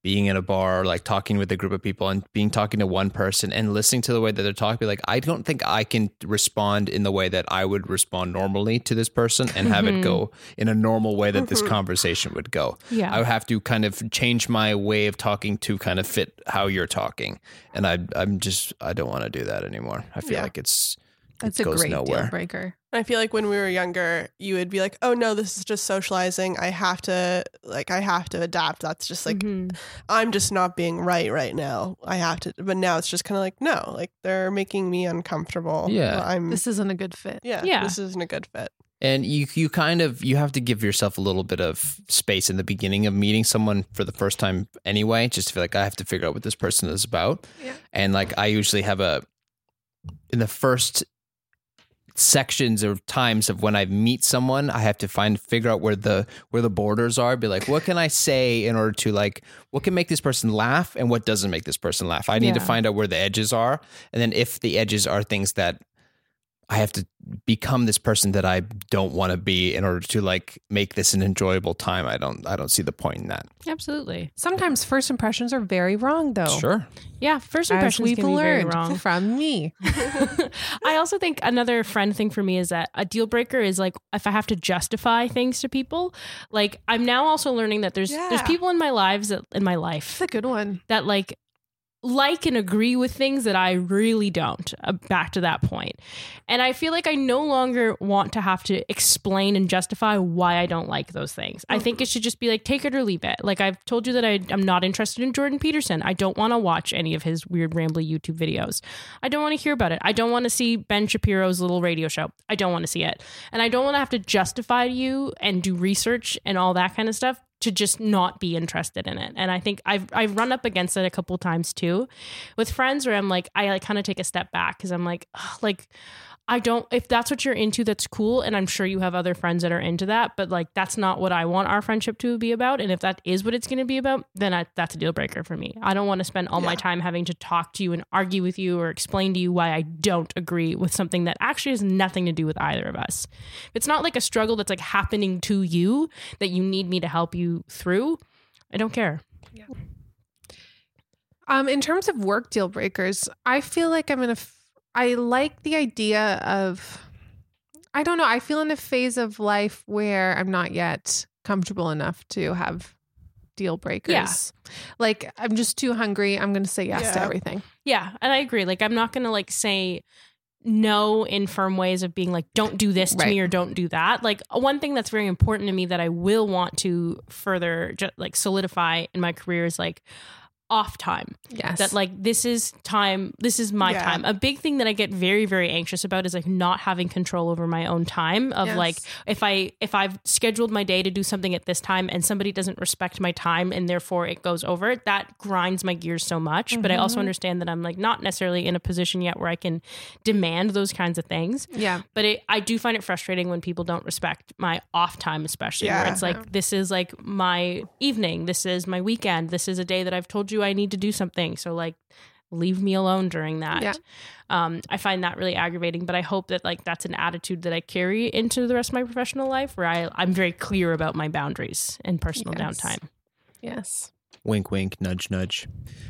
being in a bar, or like talking with a group of people, and being talking to one person and listening to the way that they're talking. Be like, I don't think I can respond in the way that I would respond normally to this person, and have it Mhm. go in a normal way that this Mhm. conversation would go. Yeah. I would have to kind of change my way of talking to kind of fit how you're talking, and I I'm just I don't want to do that anymore. I feel Yeah. like it's that's it a goes great deal nowhere. breaker I feel like when we were younger, you would be like, "Oh no, this is just socializing. I have to like I have to adapt. That's just like Mhm. I'm just not being right right now. I have to." But now it's just kind of like, "No, like they're making me uncomfortable. Yeah. I'm this isn't a good fit yeah, Yeah. This isn't a good fit. and you you kind of you have to give yourself a little bit of space in the beginning of meeting someone for the first time anyway just to feel like i have to figure out what this person is about Yeah. and like i usually have a in the first sections or times of when i meet someone i have to find figure out where the where the borders are be like what can i say in order to like what can make this person laugh and what doesn't make this person laugh? I need to find out where the edges are. And then if the edges are things that I have to become this person that I don't want to be in order to like make this an enjoyable time. I don't I don't see the point in that. Absolutely. sometimes first impressions are very wrong though Sure. Yeah. First as impressions we've can be very learned wrong. from me I also think another friend thing for me is that a deal breaker is like if I have to justify things to people. Like I'm now also learning that there's there's people in my lives that in my life That's a good one. that like like and agree with things that I really don't uh, back to that point. And I feel like I no longer want to have to explain and justify why I don't like those things. I think it should just be like take it or leave it. Like I've told you that I, I'm not interested in Jordan Peterson. I don't want to watch any of his weird rambly YouTube videos. I don't want to hear about it. I don't want to see Ben Shapiro's little radio show. I don't want to see it. And I don't want to have to justify to you and do research and all that kind of stuff to just not be interested in it. And I think I've I've run up against it a couple times too with friends where I'm like I like kind of take a step back cuz I'm like like I don't if that's what you're into that's cool and I'm sure you have other friends that are into that but like that's not what I want our friendship to be about and if that is what it's going to be about then I, that's a deal breaker for me. I don't want to spend all my time having to talk to you and argue with you or explain to you why I don't agree with something that actually has nothing to do with either of us. It's not like a struggle that's like happening to you that you need me to help you through. I don't care. Um, in terms of work deal breakers, I feel like I'm in a. F- I like the idea of. I don't know. I feel in a phase of life where I'm not yet comfortable enough to have deal breakers. Yeah. Like I'm just too hungry. I'm going to say yes to everything. Yeah, and I agree. Like I'm not going to like say no in firm ways of being like don't do this to Right. me or don't do that. Like one thing that's very important to me that I will want to further like solidify in my career is like off time. Yes. that like this is time this is my Yeah. time a big thing that i get very very anxious about is like not having control over my own time of Yes. like if i if i've scheduled my day to do something at this time and somebody doesn't respect my time and therefore it goes over that grinds my gears so much but i also Mhm. understand that i'm like not necessarily in a position yet where i can demand those kinds of things yeah. but it, I do find it frustrating when people don't respect my off time, especially where it's like this is like my evening, this is my weekend, this is a day that I've told you you I need to do something. So like leave me alone during that. Yeah. Um, I find that really aggravating, but I hope that like that's an attitude that I carry into the rest of my professional life where I, I'm very clear about my boundaries and personal Yes. downtime. Yes. Wink, wink, nudge, nudge.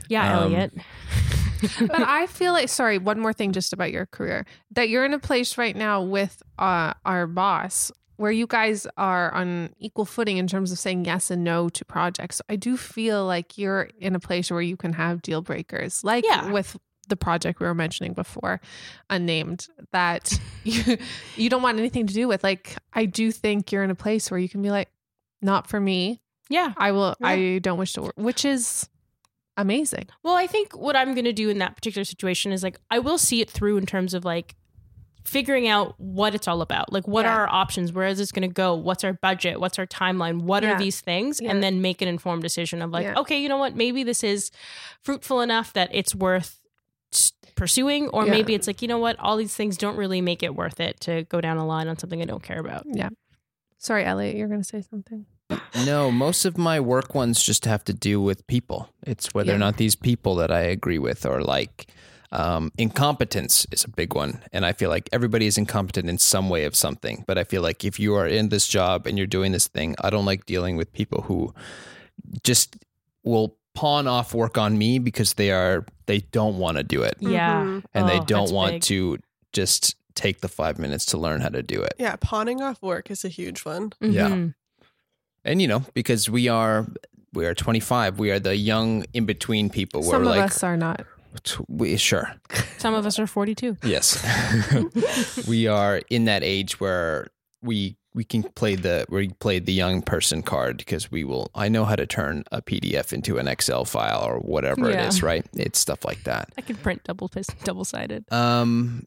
Yeah, Um, Elliot. but I feel like sorry, one more thing just about your career. That you're in a place right now with uh, our boss where you guys are on equal footing in terms of saying yes and no to projects. I do feel like you're in a place where you can have deal breakers. Like Yeah. with the project we were mentioning before, unnamed, that you you don't want anything to do with. Like I do think you're in a place where you can be like, not for me. yeah. I will Yeah. I don't wish to work which is amazing. Well, I think what I'm going to do in that particular situation is like I will see it through in terms of like figuring out what it's all about. Like what Yeah. are our options? Where is this going to go? What's our budget? What's our timeline? What Yeah. are these things? Yeah. And then make an informed decision of like, Yeah. okay, you know what? Maybe this is fruitful enough that it's worth pursuing or Yeah. maybe it's like, you know what? All these things don't really make it worth it to go down a line on something I don't care about. Yeah. Sorry, Elliot, you're going to say something. No, most of my work ones just have to do with people. It's whether Yeah. or not these people that I agree with or like. Um, incompetence is a big one. And I feel like everybody is incompetent in some way of something. But I feel like if you are in this job and you're doing this thing, I don't like dealing with people who just will pawn off work on me because they are they don't want to do it Yeah. Mhm. and they Oh, don't want big. to just take the five minutes to learn how to do it. Yeah, pawning off work is a huge one. Yeah. Mhm. and you know because we are we are 25 we are the young in between people Some we're of like us are not. We, sure Some of us are 42. yes we are in that age where we we can play the we play the young person card because we will i know how to turn a pdf into an excel file or whatever it Yeah. is right it's stuff like that I can print double double sided. um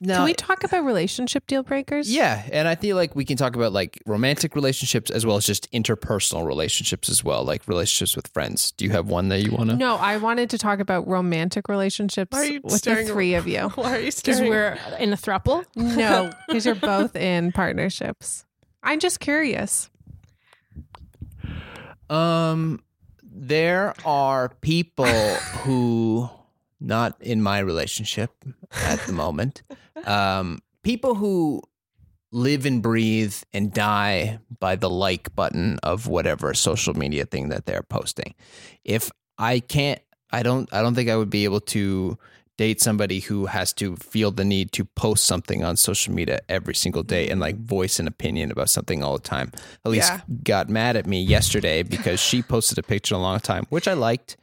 no Can we talk about relationship deal breakers? Yeah, and I feel like we can talk about like romantic relationships as well as just interpersonal relationships as well, like relationships with friends. Do you have one that you want to? No, I wanted to talk about romantic relationships are you with the staring- three of you. Why are you Because staring? we're in a thruple. No, because you're both in partnerships. I'm just curious. Um, there are people who, not in my relationship at the moment, um, people who live and breathe and die by the like button of whatever social media thing that they're posting. If I can't, I don't, I don't think I would be able to date somebody who has to feel the need to post something on social media every single day and like voice an opinion about something all the time. Elise Yeah. got mad at me yesterday because she posted a picture a long time, which I liked.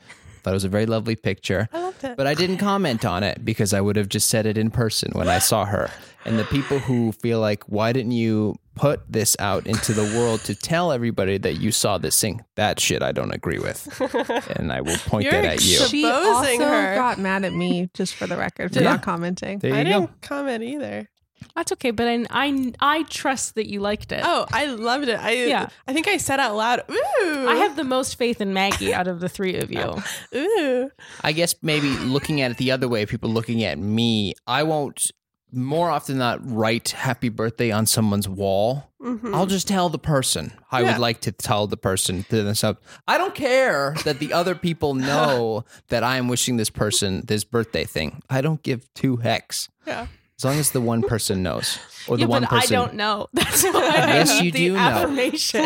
Thought it was a very lovely picture. I loved it. But I didn't comment on it because I would have just said it in person when I saw her. And the people who feel like, why didn't you put this out into the world to tell everybody that you saw this thing? That shit I don't agree with. And I will point You're that at you. extra- She Exposing also her. got mad at me, just for the record, for Yeah. not commenting. There I go. didn't comment either. That's okay, but I, I I trust that you liked it. Oh, I loved it. I Yeah. I think I said out loud, "Ooh." I have the most faith in Maggie out of the three of you. ooh. I guess maybe looking at it the other way, people looking at me, I won't more often than not write happy birthday on someone's wall. Mhm. I'll just tell the person. I Yeah. would like to tell the person to themselves. I don't care that the other people know that I am wishing this person this birthday thing. I don't give two hecks. Yeah. As long as the one person knows. Or the yeah, one but person. I don't know. That's why I Yes, need you the do know. affirmation.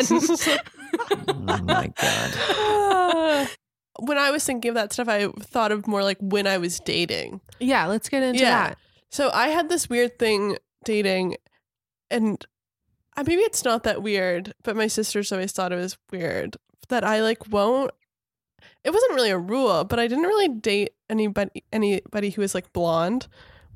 Oh my God. when I was thinking of that stuff, I thought of more like when I was dating. Yeah, let's get into Yeah. that. So I had this weird thing dating, and maybe it's not that weird, but my sisters always thought it was weird that I like won't. It wasn't really a rule, but I didn't really date anybody anybody who was like blonde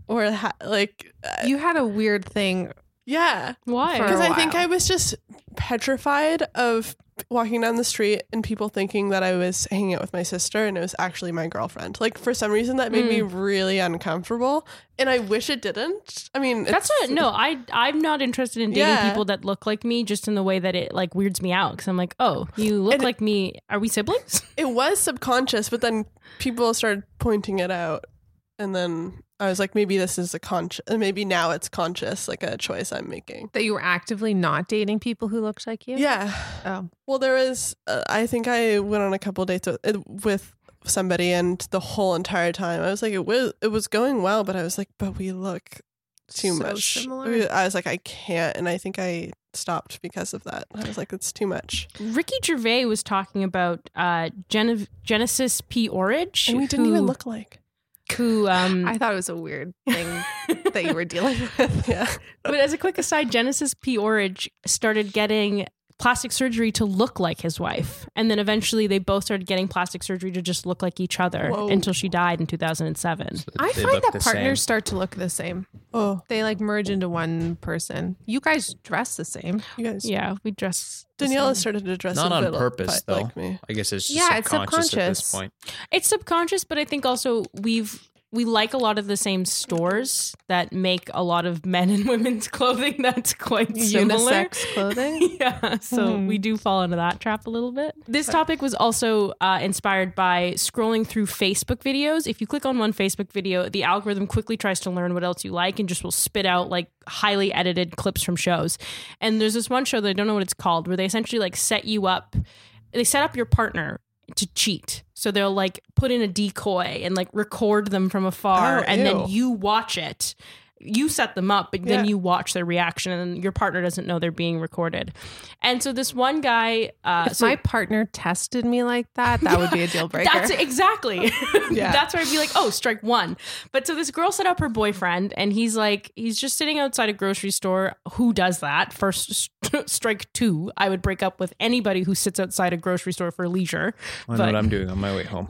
or ha- like uh, You had a weird thing. yeah. Why? Because I think. I was just petrified of walking down the street and people thinking that I was hanging out with my sister and it was actually my girlfriend. Like for some reason that made me really uncomfortable, and I wish it didn't. I mean, That's it's- what no, I I'm not interested in dating Yeah. people that look like me just in the way that it like weirds me out because I'm like, oh, you look And- like me. Are we siblings? It was subconscious, but then people started pointing it out, and then I was like, maybe this is a conscious. Maybe now it's conscious, like a choice I'm making. That you were actively not dating people who looked like you? Yeah. Oh. Well, there was. Uh, I think I went on a couple dates with, uh, with somebody and the whole entire time I was like it was it was going well, but I was like, but we look too So much. similar. I was like, I can't, and I think I stopped because of that. I was like, it's too much, Ricky Gervais was talking about uh, Gen- Genesis P. Orridge, and we didn't who, even look like. Who, um, I thought it was a weird thing that you were dealing with. Yeah, but as a quick aside, Genesis P. Orridge started getting plastic surgery to look like his wife, and then eventually they both started getting plastic surgery to just look like each other Whoa. until she died in 2007. I find that partners same. start to look the same. Oh, They like merge into one person. You guys dress the same. you guys. Yeah, we dress. the Daniela same. started to dress Not a on little purpose, bit though. like me. I guess it's just Yeah, it's subconscious, at this point. It's subconscious, but I think also we've we like a lot of the same stores that make a lot of men and women's clothing that's quite similar. Unisex clothing. yeah, so Hmm. we do fall into that trap a little bit. This topic was also uh, inspired by scrolling through Facebook videos. If you click on one Facebook video, the algorithm quickly tries to learn what else you like and just will spit out like highly edited clips from shows. And there's this one show that I don't know what it's called where they essentially like set you up, they set up your partner to cheat. So they'll like put in a decoy and like record them from afar Oh, and ew. then you watch it. You set them up, but then Yeah. you watch their reaction and your partner doesn't know they're being recorded. And so this one guy uh If so my partner tested me like that, that would be a deal breaker. that's exactly. Yeah. That's where I'd be like, oh, strike one. But so this girl set up her boyfriend, and he's like, he's just sitting outside a grocery store. Who does that? First strike two. I would break up with anybody who sits outside a grocery store for leisure. I know But- what I'm doing on my way home.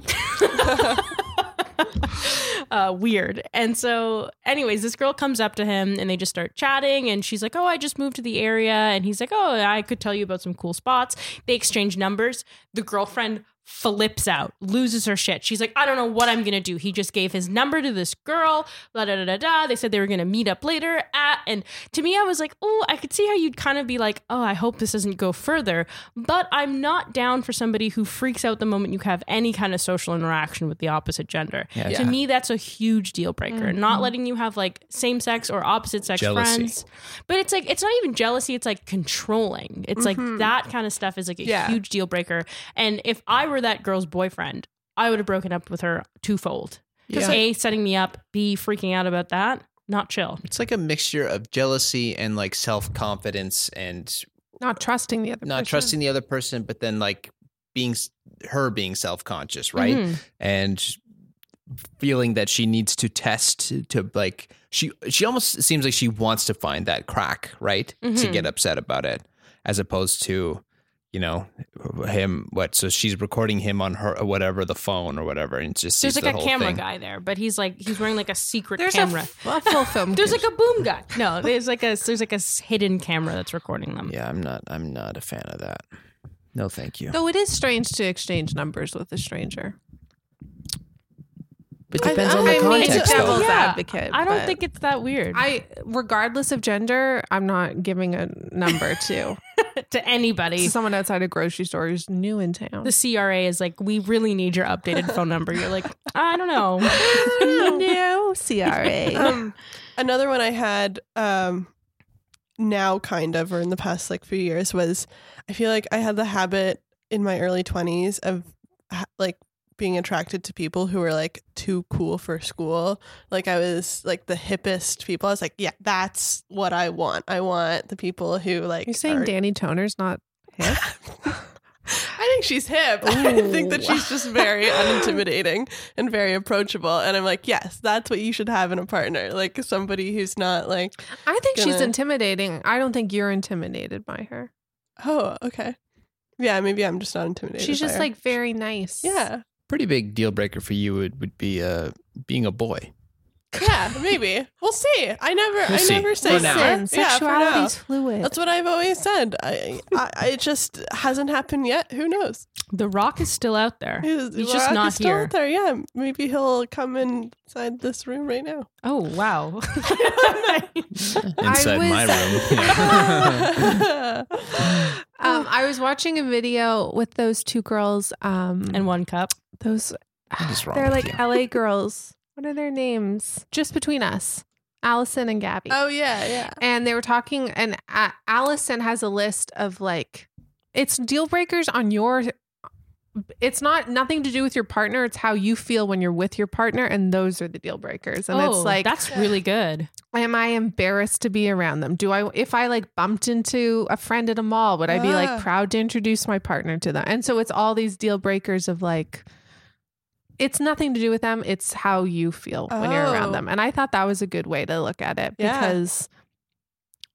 uh, weird. And so, anyways, this girl comes up to him and they just start chatting. And she's like, Oh, I just moved to the area. And he's like, Oh, I could tell you about some cool spots. They exchange numbers. The girlfriend flips out, loses her shit. She's like, I don't know what I'm gonna do. He just gave his number to this girl. Blah da da da da. They said they were gonna meet up later. At and to me, I was like, oh, I could see how you'd kind of be like, oh, I hope this doesn't go further. But I'm not down for somebody who freaks out the moment you have any kind of social interaction with the opposite gender. Yeah. To Yeah. me, that's a huge deal breaker. Mm-hmm. Not letting you have like same sex or opposite sex Jealousy. friends. But it's like it's not even jealousy. It's like controlling. It's like mm-hmm. that kind of stuff is like a Yeah. huge deal breaker. And if I were that girl's boyfriend, I would have broken up with her twofold. Because Yeah. A, setting me up, B, freaking out about that, not chill. It's like a mixture of jealousy and like self confidence and not trusting the other person. not person. trusting the other person, but then like being her being self conscious, right? Mhm. And feeling that she needs to test to, to like she she almost seems like she wants to find that crack, right? To Mhm. get upset about it, as opposed to you know him what so she's recording him on her whatever the phone or whatever and just There's like the a camera thing. guy there, but he's like he's wearing like a secret There's camera. a, f- a full film. there's like a boom guy No, there's like a there's like a hidden camera that's recording them. Yeah, I'm not I'm not a fan of that. No, thank you. Though it is strange to exchange numbers with a stranger. It I- depends I on the mean, context, it's though. devil's Yeah, advocate. I don't think it's that weird I, regardless of gender, I'm not giving a number to, to anybody. to someone outside a grocery store who's new in town. the CRA is like, we really need your updated phone number. You're like, I don't know. no CRA. um, another one I had um, now, kind of, or in the past like few years, was I feel like I had the habit in my early twenties of like being attracted to people who were like too cool for school. Like I was like the hippest people. I was like, yeah, that's what I want. I want the people who like. You're saying are- Danny Toner's not hip? I think she's hip. I think that she's just very unintimidating and very approachable. And I'm like, yes, that's what you should have in a partner. Like somebody who's not like, I think she's Gonna- intimidating. I don't think you're intimidated by her. oh, okay. Yeah, maybe I'm just not intimidated. She's just like very nice. yeah, Pretty big deal breaker for you would, would be uh, being a boy. yeah, maybe we'll see. I never, We'll I see. never say For now. Yeah, for now. sexuality's fluid. That's what I've always said. I, I, I, it just hasn't happened yet. Who knows? The Rock is still out there. He's, He's just not is still here. out there. Yeah, maybe he'll come inside this room right now. Oh wow. Inside was- my room. Um, I was watching a video with those two girls. Um, and one cup. Those What is wrong they're like you? LA girls. What are their names? Just between us, Allison and Gabby. oh yeah, yeah. and they were talking, and uh, Allison has a list of like, it's deal breakers on your it's not nothing to do with your partner. It's how you feel when you're with your partner, and those are the deal breakers. And oh, it's like, that's really good. am I embarrassed to be around them? Do I, if I like bumped into a friend at a mall, would I be Ah. like proud to introduce my partner to them? And so it's all these deal breakers of like, it's nothing to do with them. It's how you feel when you're around Oh. them. And I thought that was a good way to look at it Yeah. because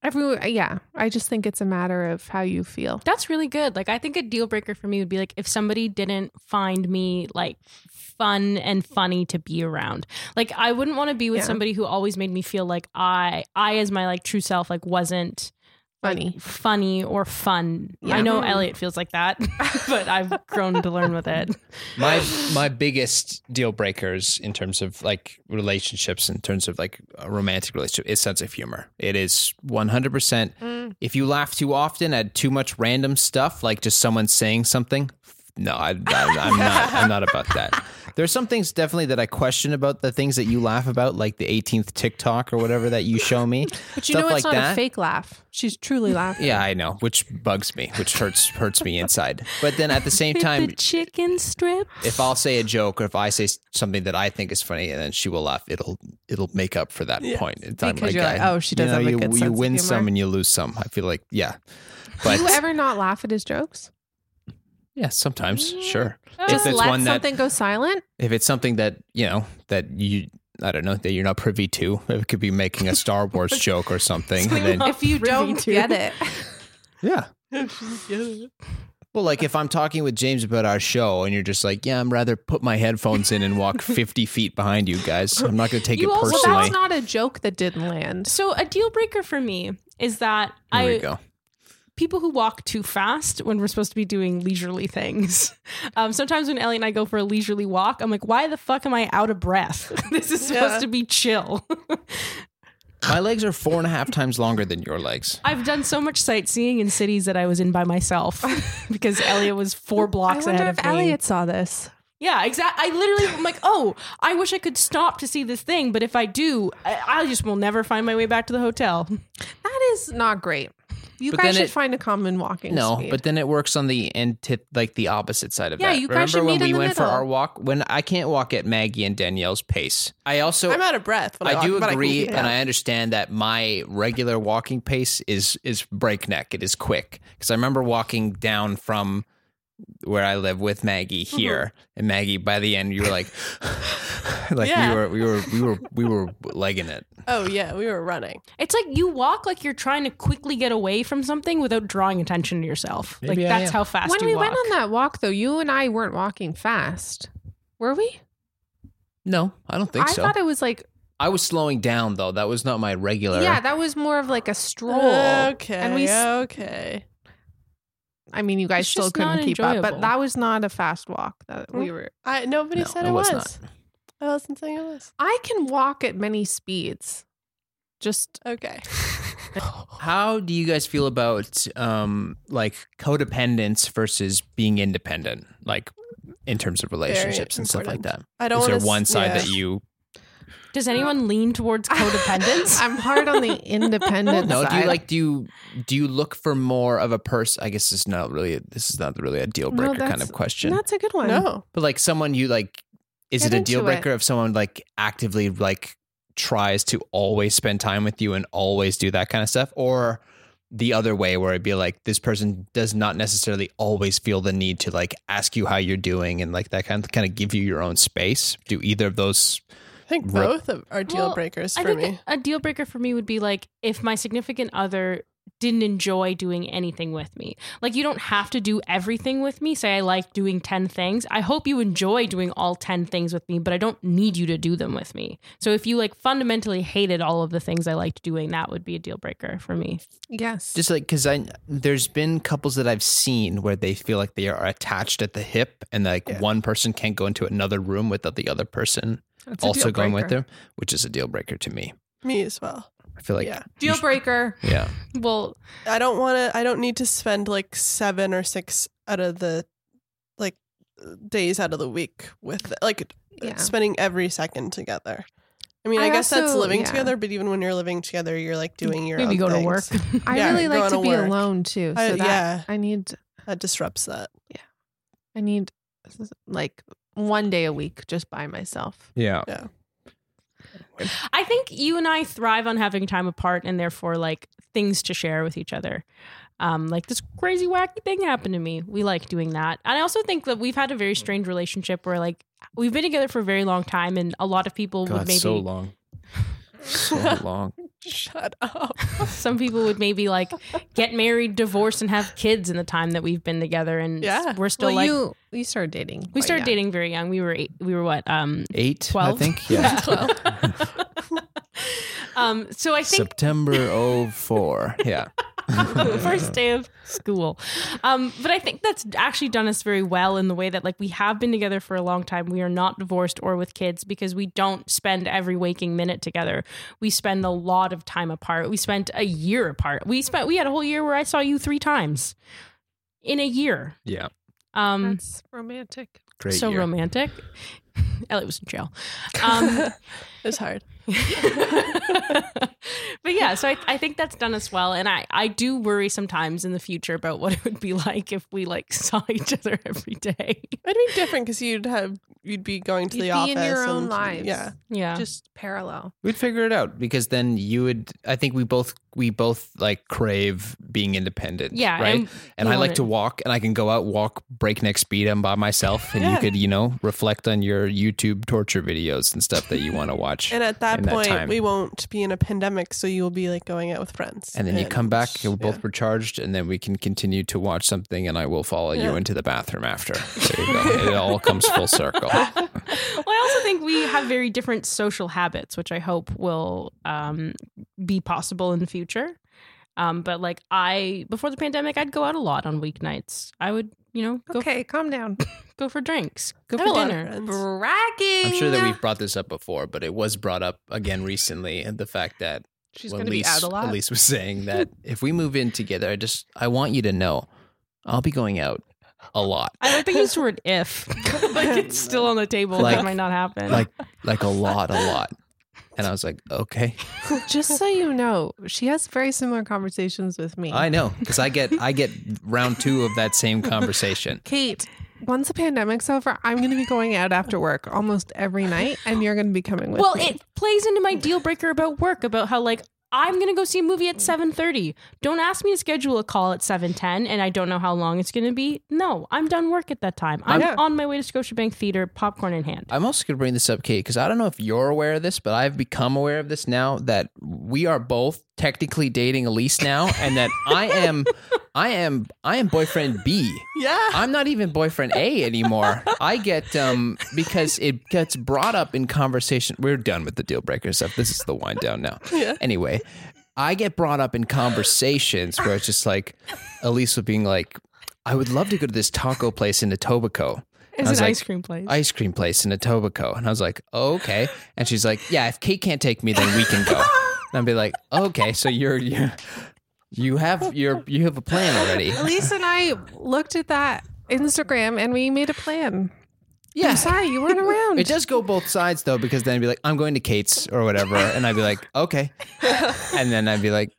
everyone, yeah, I just think it's a matter of how you feel. That's really good. Like I think a deal breaker for me would be like if somebody didn't find me like fun and funny to be around. Like I wouldn't want to be with Yeah. somebody who always made me feel like I I as my like true self like wasn't Funny. funny or fun. Yeah. I know Elliot feels like that, but I've grown to learn with it. My my biggest deal breakers in terms of like relationships, in terms of like a romantic relationship, is sense of humor. It is one hundred percent. Mm. If you laugh too often at too much random stuff, like just someone saying something, no, I, I, I'm not. I'm not about that. There's some things definitely that I question about the things that you laugh about, like the 18th TikTok or whatever that you show me. But you Stuff know, it's like not that. a fake laugh. She's truly laughing. Yeah, I know, which bugs me, which hurts hurts me inside. But then at the same time, the chicken strip. if I'll say a joke or if I say something that I think is funny and then she will laugh, it'll it'll make up for that Yeah. point in time. Because you're like, oh, she does you know, have a you, good you sense win some and you lose some. I feel like yeah, but Do you ever not laugh at his jokes? Yeah, sometimes sure. Oh, just it's let one that- something go silent? If it's something that you know that you. I don't know that you're not privy to. It could be making a Star Wars joke or something. Something and then, If you don't to. get it. yeah. Well, like if I'm talking with James about our show and you're just like, yeah, I'm rather put my headphones in and walk 50 feet behind you guys. I'm not going to take You it also- Well, personally. that's not a joke that didn't land. So a deal breaker for me is that Here we I go. People who walk too fast when we're supposed to be doing leisurely things. Um, sometimes when Ellie and I go for a leisurely walk, I'm like, why the fuck am I out of breath? this is supposed Yeah. to be chill. My legs are four and a half times longer than your legs. I've done so much sightseeing in cities that I was in by myself because Elliot was four blocks I wonder ahead if of me. Elliot saw this. Yeah, exactly. I literally, I'm like, oh, I wish I could stop to see this thing, but if I do, I, I just will never find my way back to the hotel. That is not great. You But guys should it- find a common walking No, speed. but then it works on the anti- like the opposite side of Yeah, that. you guys Remember should when meet we in the went for our walk? When I can't walk at Maggie and Danielle's pace. I also I'm out of breath. When I, I do walk, but can agree, it and. I understand that my regular walking pace is is breakneck. It is quick because I remember walking down from where I live with Maggie Mm-hmm. here, and Maggie. By the end, you were like, like Yeah. we were we were we were we were legging it. Oh yeah, we were running. It's like you walk like you're trying to quickly get away from something without drawing attention to yourself. Maybe like I that's am. how fast when you we walk. went on that walk, though, you and I weren't walking fast. Were we? No, I don't think I so. I thought it was like, I was slowing down though. That was not my regular. yeah, that was more of like a stroll. Okay. And we, okay. I mean, you guys It's still couldn't not keep up, but that was not a fast walk that we were. I nobody No, said it it was was. I wasn't saying it was. I can walk at many speeds. Just Okay. How do you guys feel about um like codependence versus being independent? Like in terms of relationships and stuff like that. I don't Is there s- one side yeah. that you Does anyone lean towards codependence? I'm hard on the independent no? side. Do you like do you do you look for more of a person? I guess this is not really this is not really a deal No, breaker kind that's- of question. That's a good one. No. but like someone you like, is Get it a into deal it. breaker if someone like actively like tries to always spend time with you and always do that kind of stuff, or the other way where it'd be like this person does not necessarily always feel the need to like ask you how you're doing and like that kind of kind of give you your own space. Do either of those? I think both of are deal Well, breakers I for think me. a deal breaker for me would be like if my significant other didn't enjoy doing anything with me. Like you don't have to do everything with me. Say I like doing 10 things. I hope you enjoy doing all 10 things with me, but I don't need you to do them with me. So if you like fundamentally hated all of the things I liked doing, that would be a deal breaker for me. Yes. Just like because I there's been couples that I've seen where they feel like they are attached at the hip and like Yeah. one person can't go into another room without the other person That's also going with breaker. them, which is a deal breaker to me. Me as well. I feel like yeah. Deal breaker. yeah. Well, I don't want to. I don't need to spend like seven or six out of the like days out of the week with like Yeah. spending every second together. I mean, I I, guess that's living yeah. together, but even when you're living together, you're like doing your maybe own go to work. I Yeah, really like to to be work. alone too. So I- that yeah. I need That disrupts that. Yeah, I need like one day a week just by myself. Yeah. Yeah. I think you and I thrive on having time apart and therefore like things to share with each other. Um, like this crazy wacky thing happened to me. We like doing that. And I also think that we've had a very strange relationship where like we've been together for a very long time and a lot of people would maybe so long. So long. Shut up. some people would maybe like get married, divorce, and have kids in the time that we've been together and Yeah. we're still well, like you you started dating. we started young. dating very young. We were eight, we were what? Um Eight, 12? I think. Yeah. um so I think September 04. Yeah. first day of school. Um, but I think that's actually done us very well in the way that like we have been together for a long time. We are not divorced or with kids because we don't spend every waking minute together. We spend a lot of time apart. We spent a year apart. We spent we had a whole year where I saw you three times in a year. Yeah. Um, That's romantic. Great. so year. romantic. Elliot was in jail. Um, was hard. but yeah, so I, I think that's done us well. And I, I do worry sometimes in the future about what it would be like if we like saw each other every day. It'd be different because you'd have you'd be going to You'd the be office in your own and- lives. Yeah. Yeah. Just parallel. We'd figure it out because then you would. I think we both we both like crave being independent. Yeah, right. and And, I like wanna- walk, and I can go out walk breakneck speed. I'm by myself, and you could you know reflect on your YouTube torture videos and stuff that you want to watch. And at that in that point, we won't be in a pandemic, so you'll be like going out with friends. and then you come back, you're both yeah. recharged, and then we can continue to watch something, and I will follow you into the bathroom after. There you go. it all comes full circle. Well, I also think we have very different social habits, which I hope will um, be possible in the future. Um, but like I, before the pandemic, I'd go out a lot on weeknights. I would, you know, go Okay, calm down. go for drinks, go I have a for dinner. friends. Bragging. I'm sure that we've brought this up before, but it was brought up again recently, and the fact that She's well, going to be out a lot. Elise was saying that if we move in together, I just I want you to know, I'll be going out a lot, I like to use the word if, like it's still on the table. Like- that might not happen. like like a lot, a lot. And I was like, okay, Just so you know, she has very similar conversations with me. I know because I get I get round two of that same conversation. Kate, once the pandemic's over, I'm going to be going out after work almost every night, and you're going to be coming with well, me. it plays into my deal breaker about work about how like I'm gonna go see a movie at seven thirty. Don't ask me to schedule a call at seven ten, and I don't know how long it's gonna be. No, I'm done work at that time. I'm Yeah. on my way to Scotiabank Theater, popcorn in hand. I'm also going to bring this up, Kate, because I don't know if you're aware of this, but I've become aware of this now that we are both technically dating Elise now, and that I am, I am, I am boyfriend B. Yeah. I'm not even boyfriend A anymore. I get um because it gets brought up in conversation. We're done with the deal breaker stuff. This is the wind down now. Yeah. Anyway, I get brought up in conversations where it's just like Elisa being like, I would love to go to this taco place in Etobicoke. It's an like, ice cream place. ice cream place in Etobicoke. And I was like, oh, okay. And she's like, yeah, if Kate can't take me, then we can go. And I'd be like, okay, so you're, you're you have your you have a plan already. Elise and I looked at that Instagram and we made a plan. Yeah. I'm sorry, you weren't around. It does go both sides though, because then I'd be like, I'm going to Kate's or whatever, and I'd be like, okay, and then I'd be like,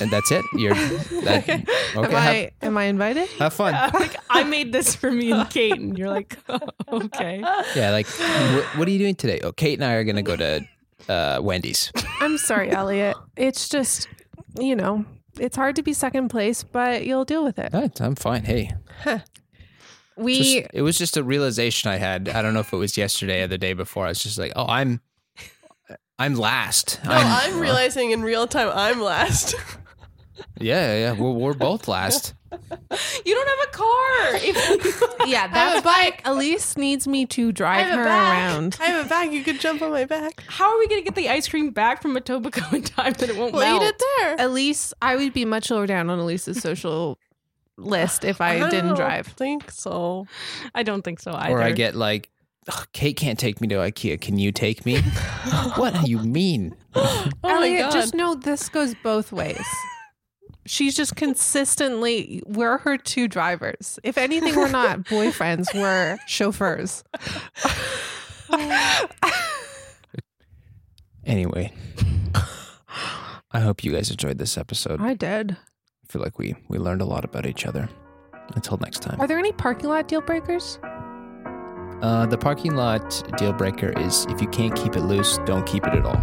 and that's it. You're that, okay. am have, I am I invited? have fun. like I made this for me and Kate, and you're like, oh, okay. Yeah, like, wh- what are you doing today? Oh, Kate and I are gonna go to uh, Wendy's. I'm sorry, Elliot. It's just, you know, it's hard to be second place, but you'll deal with it. I'm fine. Hey, We just, it was just a realization I had. I don't know if it was yesterday or the day before. I was just like, oh, I'm, I'm last. No, I'm realizing in real time I'm last. Yeah, yeah, we're, we're both last. You don't have a car. If yeah, that's why Elise needs me to drive her around. I have a bag. You could jump on my back. how are we gonna get the ice cream back from Etobicoke in time that it won't We'll melt? eat it there. Elise, I would be much lower down on Elise's social list if I, didn't don't drive. think so. I don't think so either. Or I get like, "Ugh, Kate can't take me to IKEA. Can you take me? what do you mean? Oh my Elliot, god. just know this goes both ways. She's just consistently, we're her two drivers. If anything, we're not boyfriends, we're chauffeurs. Anyway, I hope you guys enjoyed this episode. I I did. Feel like we we learned a lot about each other. Until next time. Are there any parking lot deal breakers? Uh, the parking lot deal breaker is if you can't keep it loose, don't keep it at all.